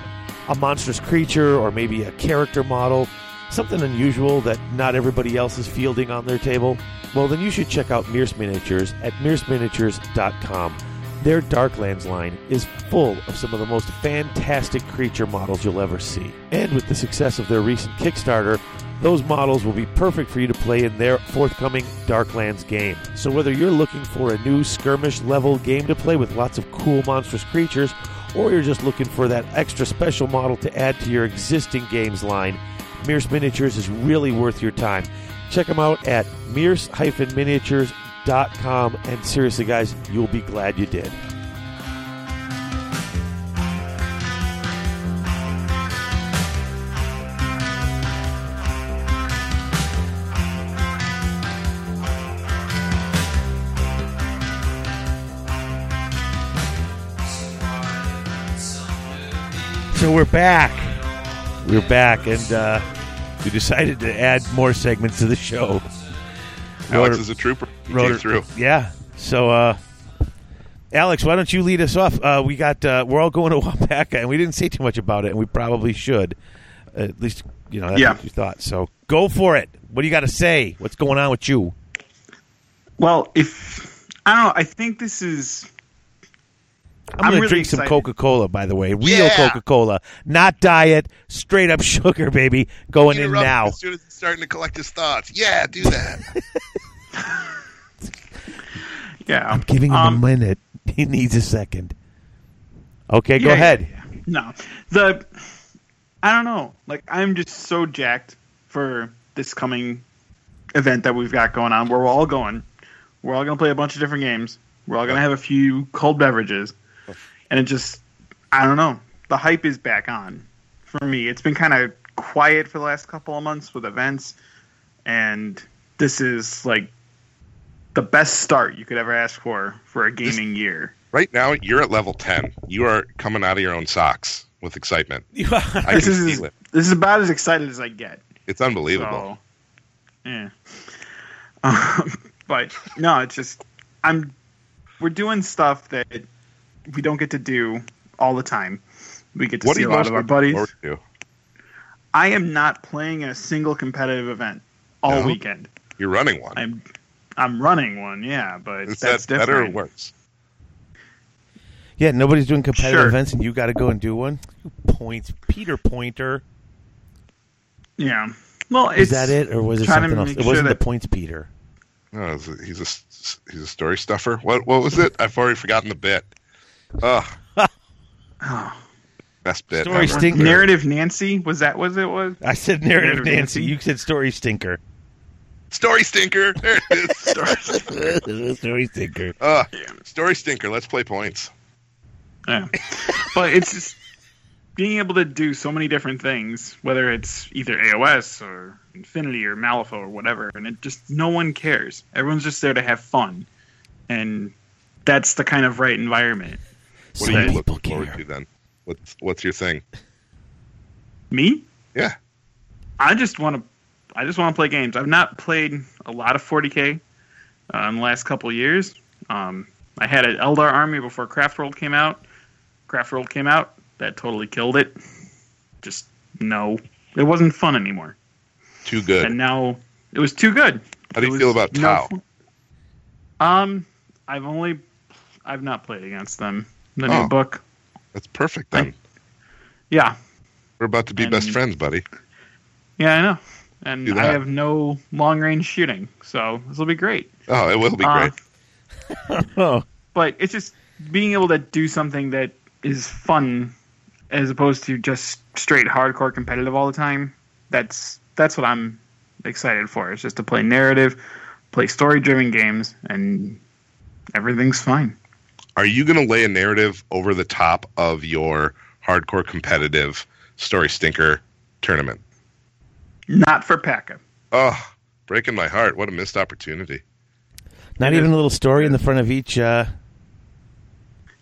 A monstrous creature or maybe a character model? Something unusual that not everybody else is fielding on their table? Well, then you should check out Mierce Miniatures at mierceminiatures.com. Their Darklands line is full of some of the most fantastic creature models you'll ever see. And with the success of their recent Kickstarter, those models will be perfect for you to play in their forthcoming Darklands game. So whether you're looking for a new skirmish level game to play with lots of cool monstrous creatures, or you're just looking for that extra special model to add to your existing games line, Mierce Miniatures is really worth your time. Check them out at mierce-miniatures.com and seriously guys, you'll be glad you did. So we're back. We're back, and uh, we decided to add more segments to the show. Alex Rotor- is a trooper. He Rotor- through. Yeah. So, uh, Alex, why don't you lead us off? Uh, we got uh, we're all going to Wapaka, and we didn't say too much about it, and we probably should. At least, you know, that's Yeah. what you thought. So, go for it. What do you got to say? What's going on with you? Well, if I don't know, I think this is I'm, I'm going to really drink some. Coca Cola, by the way, real Yeah. Coca Cola, not diet, straight up sugar, baby, going in now. As soon as he's starting to collect his thoughts. Yeah, do that. Yeah, I'm giving him Um, a minute. He needs a second. Okay, go Yeah, ahead. yeah, yeah. No, the I don't know. Like I'm just so jacked for this coming event that we've got going on. Where we're all going. We're all gonna play a bunch of different games. We're all gonna have a few cold beverages, and it just I don't know. The hype is back on for me. It's been kind of quiet for the last couple of months with events, and this is like the best start you could ever ask for for a gaming year. Right now, you're at level 10. You are coming out of your own socks with excitement. You are. I this is feel it. this is about as excited as I get. It's unbelievable. So, yeah. Um, but no, it's just I'm. We're doing stuff that we don't get to do all the time. We get to what see a lot of our buddies. to? I am not playing a single competitive event all No? weekend. You're running one. I'm I'm running one, yeah, but Is that's that better or different. worse? Yeah, nobody's doing competitive Sure. events, and you got to go and do one. Points, Peter Pointer. Yeah. Well, Is that it, or was it something else? make It wasn't that- the points, Peter. Oh, no, he's a s- he's a story stuffer. What what was it? I've already forgotten the bit. Ugh. Best bit. Story ever. stinker. narrative Nancy was that was it was I said narrative Narrative Nancy. Nancy. You said story stinker. Story stinker. There it is. story stinker. Ugh. Story stinker. Let's play points. Yeah. but it's just being able to do so many different things, whether it's either AOS or Infinity or Malifaux or whatever, and it just no one cares. Everyone's just there to have fun. And that's the kind of right environment. What Some are you people looking forward to then? What's what's your thing? Me? Yeah. I just want to I just want to play games. I've not played a lot of 40K uh, in the last couple of years. Um, I had an Eldar army before Craft World came out. Craft World came out, that totally killed it. Just no, it wasn't fun anymore. Too good. And now it was too good. How do you feel about Tau? fun. Um, I've only I've not played against them. The Oh. new book, That's perfect then. yeah, We're about to be And- best friends, buddy. yeah, I know. And Do I have no long range shooting, so this will be great. Oh, it will be Uh, great. Oh, but it's just being able to do something that is fun as opposed to just straight hardcore competitive all the time that's that's what i'm excited for it's just to play narrative play story driven games and everything's fine Are you going to lay a narrative over the top of your hardcore competitive story stinker tournament? not for Pekka. Oh, breaking my heart. What a missed opportunity. not even a little story in the front of each. Uh,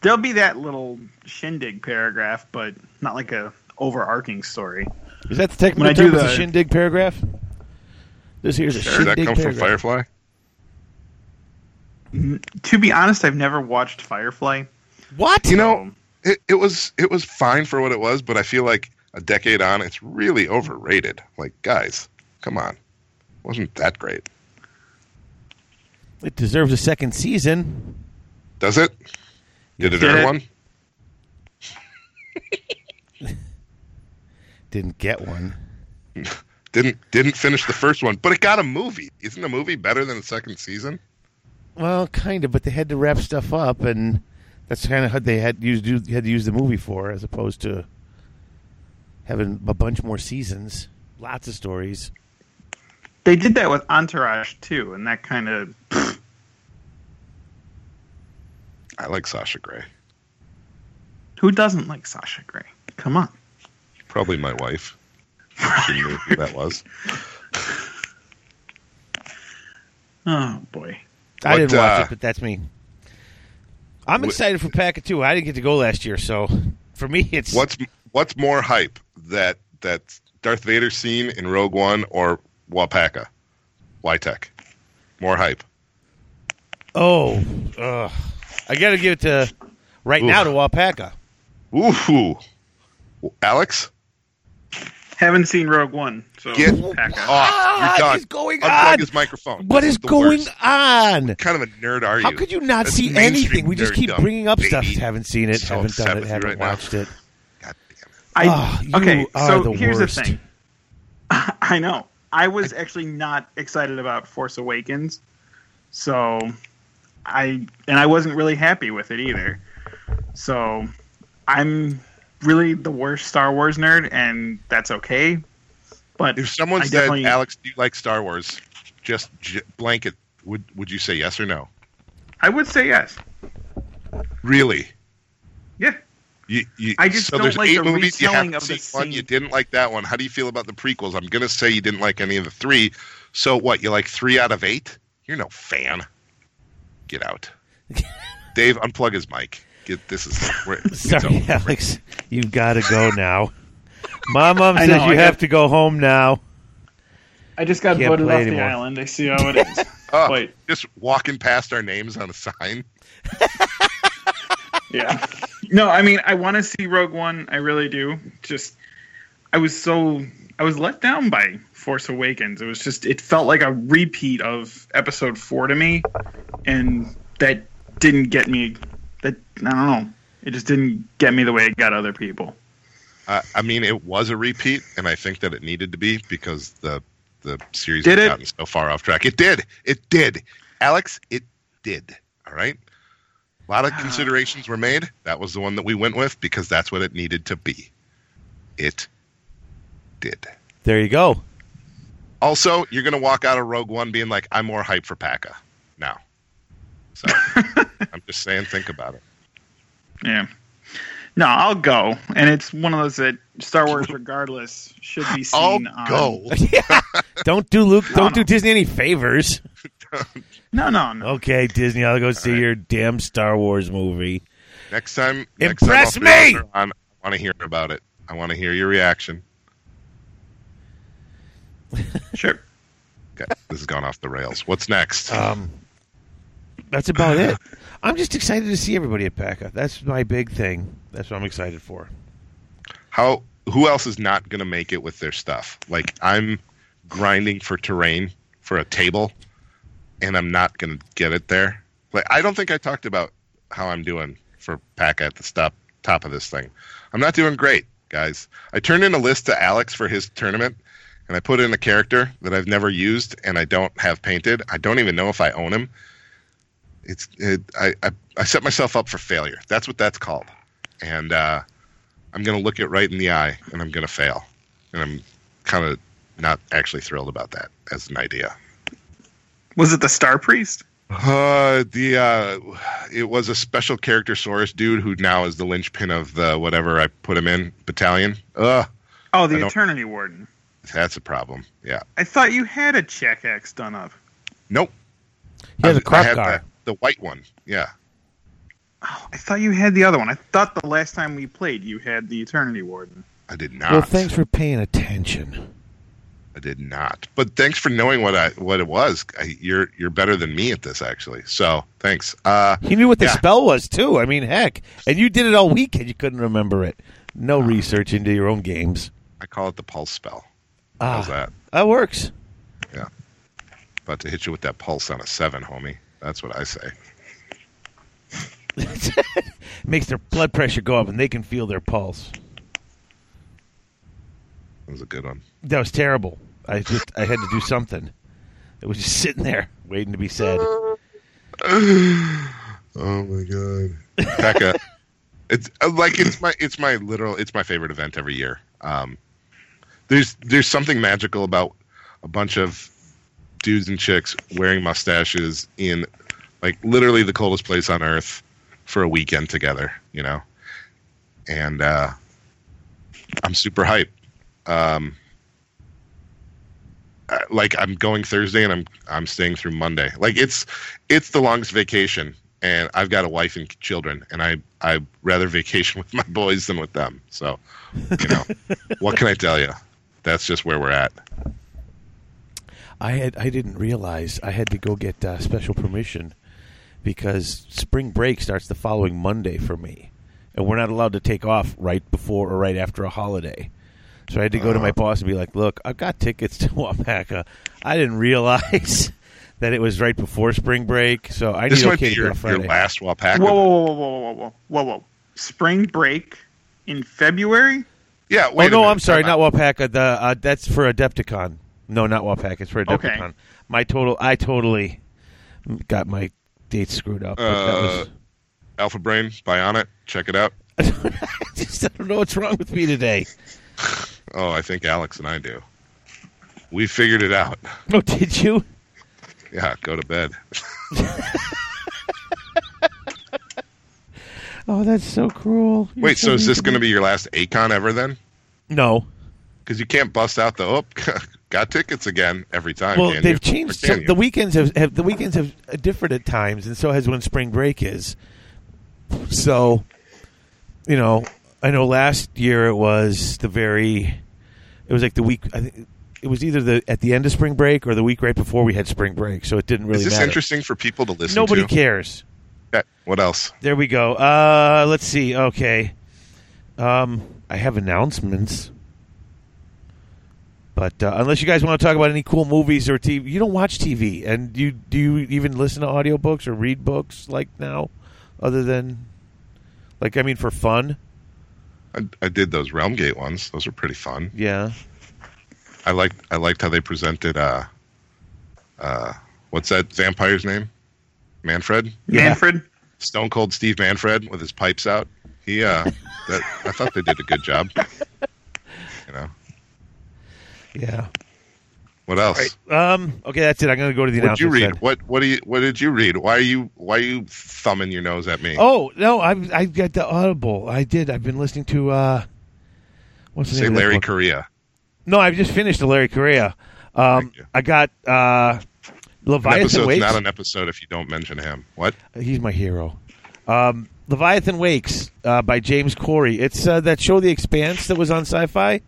there'll be that little shindig paragraph but not like a overarching story is that the technical term? do It's a the- shindig paragraph. This here's a Does shindig that come from. Firefly? To be honest i've never watched firefly What? You know, um, it, it was it was fine for what it was, but I feel like a decade on, it's really overrated. Like, guys, come on, wasn't that great? it deserves a second season. Does it? Did it Did earn it? one? Didn't get one. Didn't didn't finish the first one, but it got a movie. Isn't a movie better than the second season? Well, kind of, but they had to wrap stuff up, and that's kind of how they had used had to use the movie for, as opposed to having a bunch more seasons, lots of stories. they did that with entourage too and that kind of I like Sasha Grey. who doesn't like sasha gray come on Probably my wife. She knew who that was. oh boy I didn't watch uh, it, but that's me. I'm excited for Packet too. I didn't get to go last year, so for me, it's What's what's more hype that that Darth Vader scene in Rogue One or Wapaka? Wytech. More hype. oh, ugh. I got to give it to right now to Wapaka. Ooh. Alex, Haven't seen Rogue One, so get Pekka. off. What You're done. is going Unplug on? his microphone. What This is the going worst. on? What kind of a nerd are you? How could you not That's see mainstream anything? We just keep nerddom, bringing up stuff. baby. Haven't seen it. So haven't upset done it. with you Haven't right now. watched it. God damn it. I, Ah, you okay, are so the here's worst. the thing. I know. I was actually not excited about Force Awakens, so I and I wasn't really happy with it either. So I'm really the worst Star Wars nerd, and that's okay. But If someone I said, definitely- "Alex, do you like Star Wars?" Just j- blanket, would would you say yes or no? I would say yes. Really? Yeah. You, you, I just so don't there's like eight the movies. You haven't of the seen one. You didn't like that one. How do you feel about the prequels? I'm gonna say you didn't like any of the three. So what? You like three out of eight? You're no fan. Get out. Dave, unplug his mic. Get this is we're, Sorry, over. Alex. You've got to go now. My mom says know, you I have got- to go home now. I just got Can't voted off anymore. the island. I see how it is. Oh, Wait. just walking past our names on a sign. Yeah. No, I mean I want to see Rogue One. I really do. Just I was so I was let down by Force Awakens. It was just it felt like a repeat of Episode Four to me, and that didn't get me. That I don't know. It just didn't get me the way it got other people. Uh, I mean, it was a repeat, and I think that it needed to be because the the series Did had it? gotten so far off track. It did. It did. Alex, it did. All right. A lot of considerations were made. That was the one that we went with because that's what it needed to be. It did. There you go. Also, you're going to walk out of Rogue One being like, I'm more hype for Paka now. So I'm just saying, think about it. Yeah. No, I'll go, and it's one of those that Star Wars, regardless, should be seen. I'll on, go. Don't do Luke. Don't do no. Disney any favors. No, no, no. Okay, Disney. I'll go see right. your damn Star Wars movie. Next time, Impress next time me! throw on, I want to hear about it. I want to hear your reaction. Sure. Okay, this has gone off the rails. What's next? Um, that's about it. I'm just excited to see everybody at PACA. That's my big thing. That's what I'm excited for. How? Who else is not going to make it with their stuff? Like I'm grinding for terrain for a table, and I'm not going to get it there. Like I don't think I talked about how I'm doing for PACA at the stop top of this thing. I'm not doing great, guys. I turned in a list to Alex for his tournament, and I put in a character that I've never used and I don't have painted. I don't even know if I own him. It's it, I, I I set myself up for failure. That's what that's called, and uh, I'm going to look it right in the eye and I'm going to fail, and I'm kind of not actually thrilled about that as an idea. Was it the Star Priest? Uh, the uh, it was a special character Saurus dude who now is the linchpin of the whatever I put him in battalion. Ugh, Oh, the Eternity Warden. that's a problem. Yeah, I thought you had a Check X done up. nope. He has I- a Kroq-Gar. The, the white one. Yeah, Oh, I thought you had the other one. I thought the last time we played, you had the Eternity Warden. I did not. Well, thanks for paying attention. I did not. But thanks for knowing what I what it was. I, you're you're better than me at this actually. So thanks. Uh, He knew what the Yeah. spell was too. I mean, heck, and you did it all week and you couldn't remember it. No research into your own games. I call it the pulse spell. Ah, How's that? that works. Yeah. About to hit you with that pulse on a seven, homie. That's what I say. Makes their blood pressure go up and they can feel their pulse. That was a good one. That was terrible. I just I had to do something. It was just sitting there waiting to be said. Oh my god, Becca! it's uh, like it's my it's my literal it's my favorite event every year. Um, there's there's something magical about a bunch of dudes and chicks wearing mustaches in like literally the coldest place on earth for a weekend together, you know. And uh, I'm super hyped. Um, like I'm going Thursday and I'm I'm staying through Monday. Like it's it's the longest vacation and I've got a wife and children and I I rather vacation with my boys than with them. So, you know, what can I tell you? That's just where we're at. I had I didn't realize I had to go get uh, special permission because spring break starts the following Monday for me, and we're not allowed to take off right before or right after a holiday. So I had to go to my boss and be like, "Look, I've got tickets to Wapaka. I didn't realize that it was right before spring break, so I This need might okay be to your, your last Wapaka. Whoa, whoa, whoa, whoa, whoa, whoa, whoa, whoa! Spring break in February? Yeah, Oh wait a no, minute. I'm sorry, not out. Wapaka. The uh, that's for Adepticon. No, not Wapaka. It's for Okay. Adepticon. My total, I totally got my date's screwed up. Uh, was- Alpha Brain, Bionic, check it out. I just I don't know what's wrong with me today. Oh, I think Alex and I do. We figured it out. Oh, did you? Yeah, go to bed. Oh, that's so cruel. You're Wait, so is this going to be your last Acon ever then? No. Because you can't bust out the oh, got tickets again every time. Well, they've you? changed. Or can Some, you? the weekends have, have the weekends have differed at times, and so has when spring break is. So, you know, I know last year it was the very. It was like the week. I think it was either the at the end of spring break or the week right before we had spring break. So it didn't really Is this matter. interesting for people to listen Nobody to? cares. Okay, What else? There we go. Uh, let's see. Okay. Um, I have announcements. But uh, unless you guys want to talk about any cool movies or TV, you don't watch TV, and you do you even listen to audiobooks or read books like now, other than, like I mean, for fun. I, I did those Realmgate ones. Those were pretty fun. Yeah. I liked I liked how they presented. Uh, uh, what's that vampire's name? Mannfred. Yeah. Mannfred. Stone Cold Steve Mannfred with his pipes out. He, uh, that, I thought they did a good job. You know, Yeah. what else? Um. Okay, that's it. I'm going to go to the What did you announcements read? What what do you what did you read? Why are you why are you thumbing your nose at me? Oh no, I I got the Audible. I did. I've been listening to uh, what's the say name of that Larry book? Correia. No, I've just finished the Larry Correia. Um, Thank you. I got uh, An Leviathan episode's Wakes. not an episode if you don't mention him. What? He's my hero. Um, Leviathan Wakes uh, by James Corey. It's uh, that show, The Expanse, that was on Sci-Fi.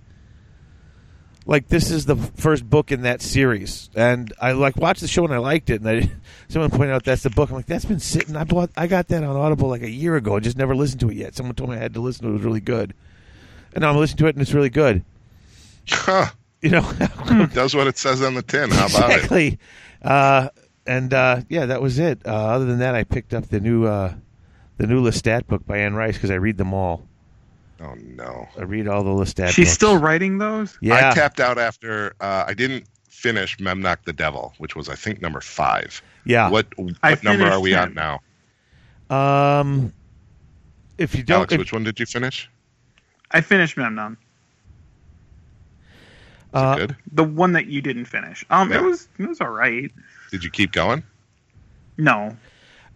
Like this is the first book in that series, and I like watched the show and I liked it. And I, someone pointed out that's the book. I'm like, that's been sitting. I bought, I got that on Audible like a year ago. I just never listened to it yet. Someone told me I had to listen to it. It was really good, and now I'm listening to it and it's really good. Huh. You know, Does what it says on the tin. How about it? exactly. Uh, and uh, yeah, that was it. Uh, other than that, I picked up the new uh, the new Lestat book by Anne Rice because I read them all. Oh no. I read all the Lestat. She's books. still writing those. yeah. I tapped out after uh, I didn't finish Memnoch the Devil, which was I think number five. yeah. What what number are finished we on now? Um, if you don't, Alex, if- which one did you finish? I finished Memnoch. Uh, good? The one that you didn't finish. Um, Yeah. it was it was all right. Did you keep going? No,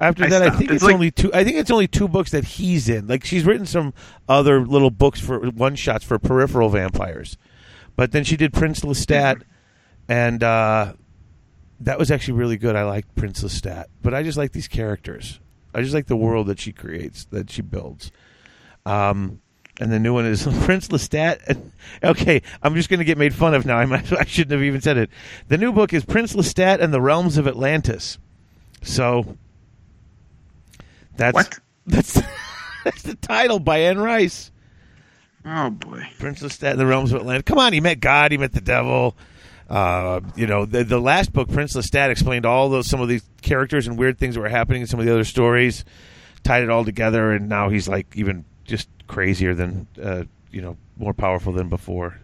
after I that, I think It's it's, like- only two. I think it's only two books that he's in. Like she's written some other little books for one shots for peripheral vampires, but then she did Prince Lestat, and uh, that was actually really good. I liked Prince Lestat, but I just like these characters. I just like the world that she creates, that she builds. Um, and the new one is Prince Lestat. Okay, I'm just going to get made fun of now. I, might, I shouldn't have even said it. The new book is Prince Lestat and the Realms of Atlantis. So that's What? that's that's the title by Anne Rice. oh boy. Prince Lestat and the Realms of Atlantis. Come on, he met God, he met the devil. Uh, you know, the the last book, Prince Lestat, explained all those some of these characters and weird things that were happening in some of the other stories, tied it all together, and now he's like even just crazier than uh, you know, more powerful than before.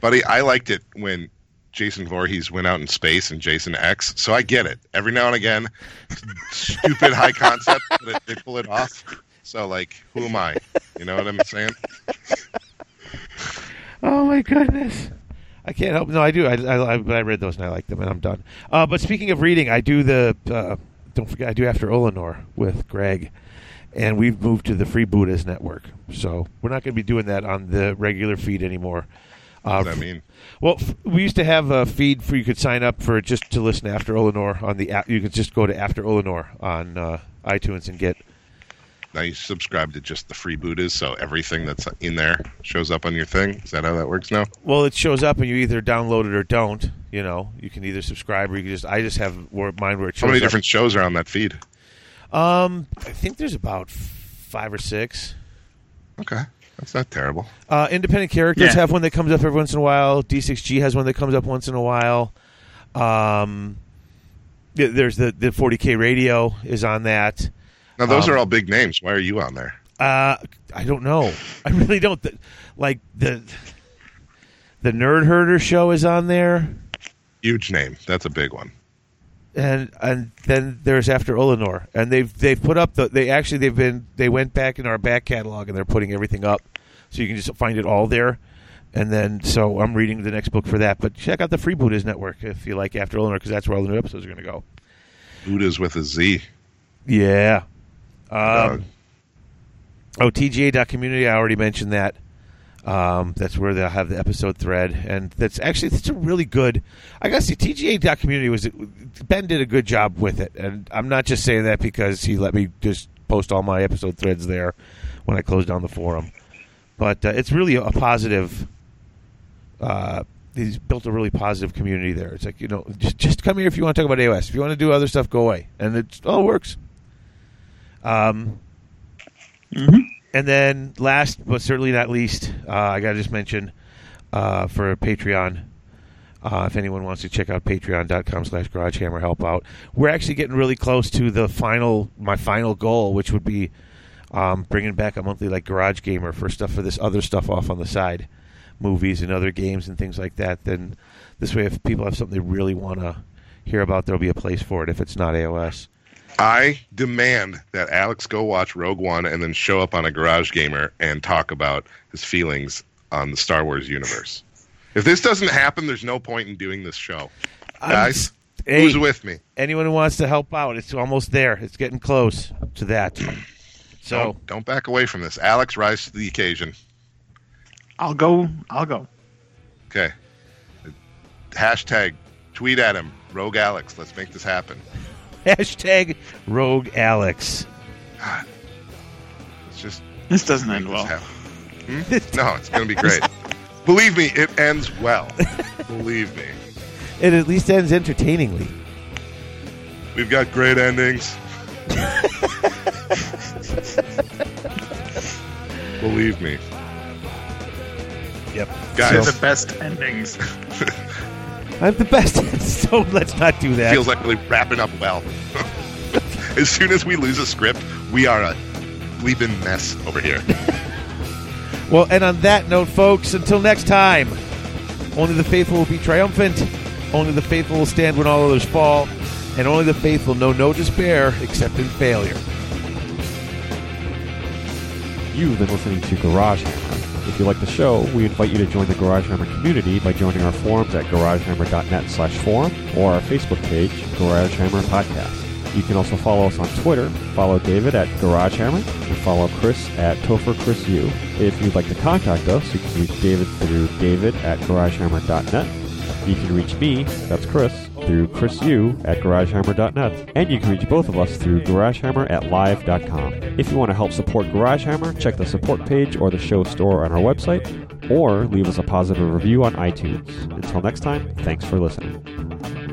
Buddy, I liked it when Jason Voorhees went out in space and Jason X. So I get it. Every now and again, stupid high concept, but they pull it off. So like, who am I? You know what I'm saying? Oh my goodness. I can't help. No, I do. I, I, I, read those and I like them, and I'm done. Uh, but speaking of reading, I do the. Uh, don't forget, I do After Ullanor with Greg, and we've moved to the Free Buddhist Network. So we're not going to be doing that on the regular feed anymore. Uh, What does that mean? Well, f- we used to have a feed for you could sign up for just to listen After Ullanor on the app. You could just go to After Ullanor on uh, iTunes and get Now you subscribe to just the free Buddhas, so everything that's in there shows up on your thing. Is that how that works now? Well, it shows up and you either download it or don't. You know, you can either subscribe or you can just. I just have mine where it shows How many up. different shows are on that feed? Um, I think there's about five or six. Okay, that's not terrible. Uh, independent characters Yeah. have one that comes up every once in a while. D6G has one that comes up once in a while. Um, there's the the 40k radio is on that. Now those Um, are all big names. Why are you on there? Uh, I don't know. I really don't. Th- like the the Nerd Herder show is on there. Huge name. That's a big one. And and then there's after Ullanor, and they've they've put up the they actually they've been they went back in our back catalog and they're putting everything up, so you can just find it all there. And then so I'm reading the next book for that. But check out the Free Freebooters Network if you like After Ullanor because that's where all the new episodes are going to go. Buddha's with a Z. Yeah. Uh, Um, oh, TGA.community. I already mentioned that. Um, that's where they'll have the episode thread, and that's actually that's a really good. I gotta say, TGA.community was Ben did a good job with it, and I'm not just saying that because he let me just post all my episode threads there when I closed down the forum, but uh, it's really a positive. Uh, he's built a really positive community there. It's like you know, just just come here if you want to talk about AOS. If you want to do other stuff, go away, and it all works. Um, and then last but certainly not least, uh, I got to just mention uh, for Patreon. Uh, if anyone wants to check out patreon.com slash garagehammer help out we're actually getting really close to the final my final goal which would be um, bringing back a monthly like garage gamer for stuff for this other stuff off on the side movies and other games and things like that then this way if people have something they really want to hear about there'll be a place for it if it's not aos I demand that Alex go watch Rogue One and then show up on a Garage Gamer and talk about his feelings on the Star Wars universe. If this doesn't happen, there's no point in doing this show. Guys, Hey, who's with me? anyone who wants to help out it's almost there it's getting close to that so Don't, don't back away from this. Alex, rise to the occasion. I'll go. I'll go. Okay. Hashtag tweet at him, Rogue Alex. Let's make this happen. Hashtag rogue alex Let's just This doesn't end well. Hmm? No, it's going to be great. Believe me, it ends well. Believe me. it at least ends entertainingly We've got great endings. Believe me. yep Guys, They're the best endings. I'm the best so let's not do that feels like really wrapping up well. as soon as we lose a script, we are a bleeping mess over here. well and on that note folks until next time only the faithful will be triumphant only the faithful will stand when all others fall and only the faithful know no despair except in failure You've been listening to Garage Hammer. If you like the show, we invite you to join the Garage Hammer community by joining our forums at garagehammer.net slash forum or our Facebook page, Garage Hammer Podcast. You can also follow us on Twitter. Follow David at Garage Hammer and follow Chris at Topher Chris U. If you'd like to contact us, you can reach David through david at garagehammer.net. You can reach me, that's Chris, through chrisu at garagehammer.net. And you can reach both of us through garagehammer at live.com. If you want to help support GarageHammer, check the support page or the show store on our website, or leave us a positive review on iTunes. Until next time, thanks for listening.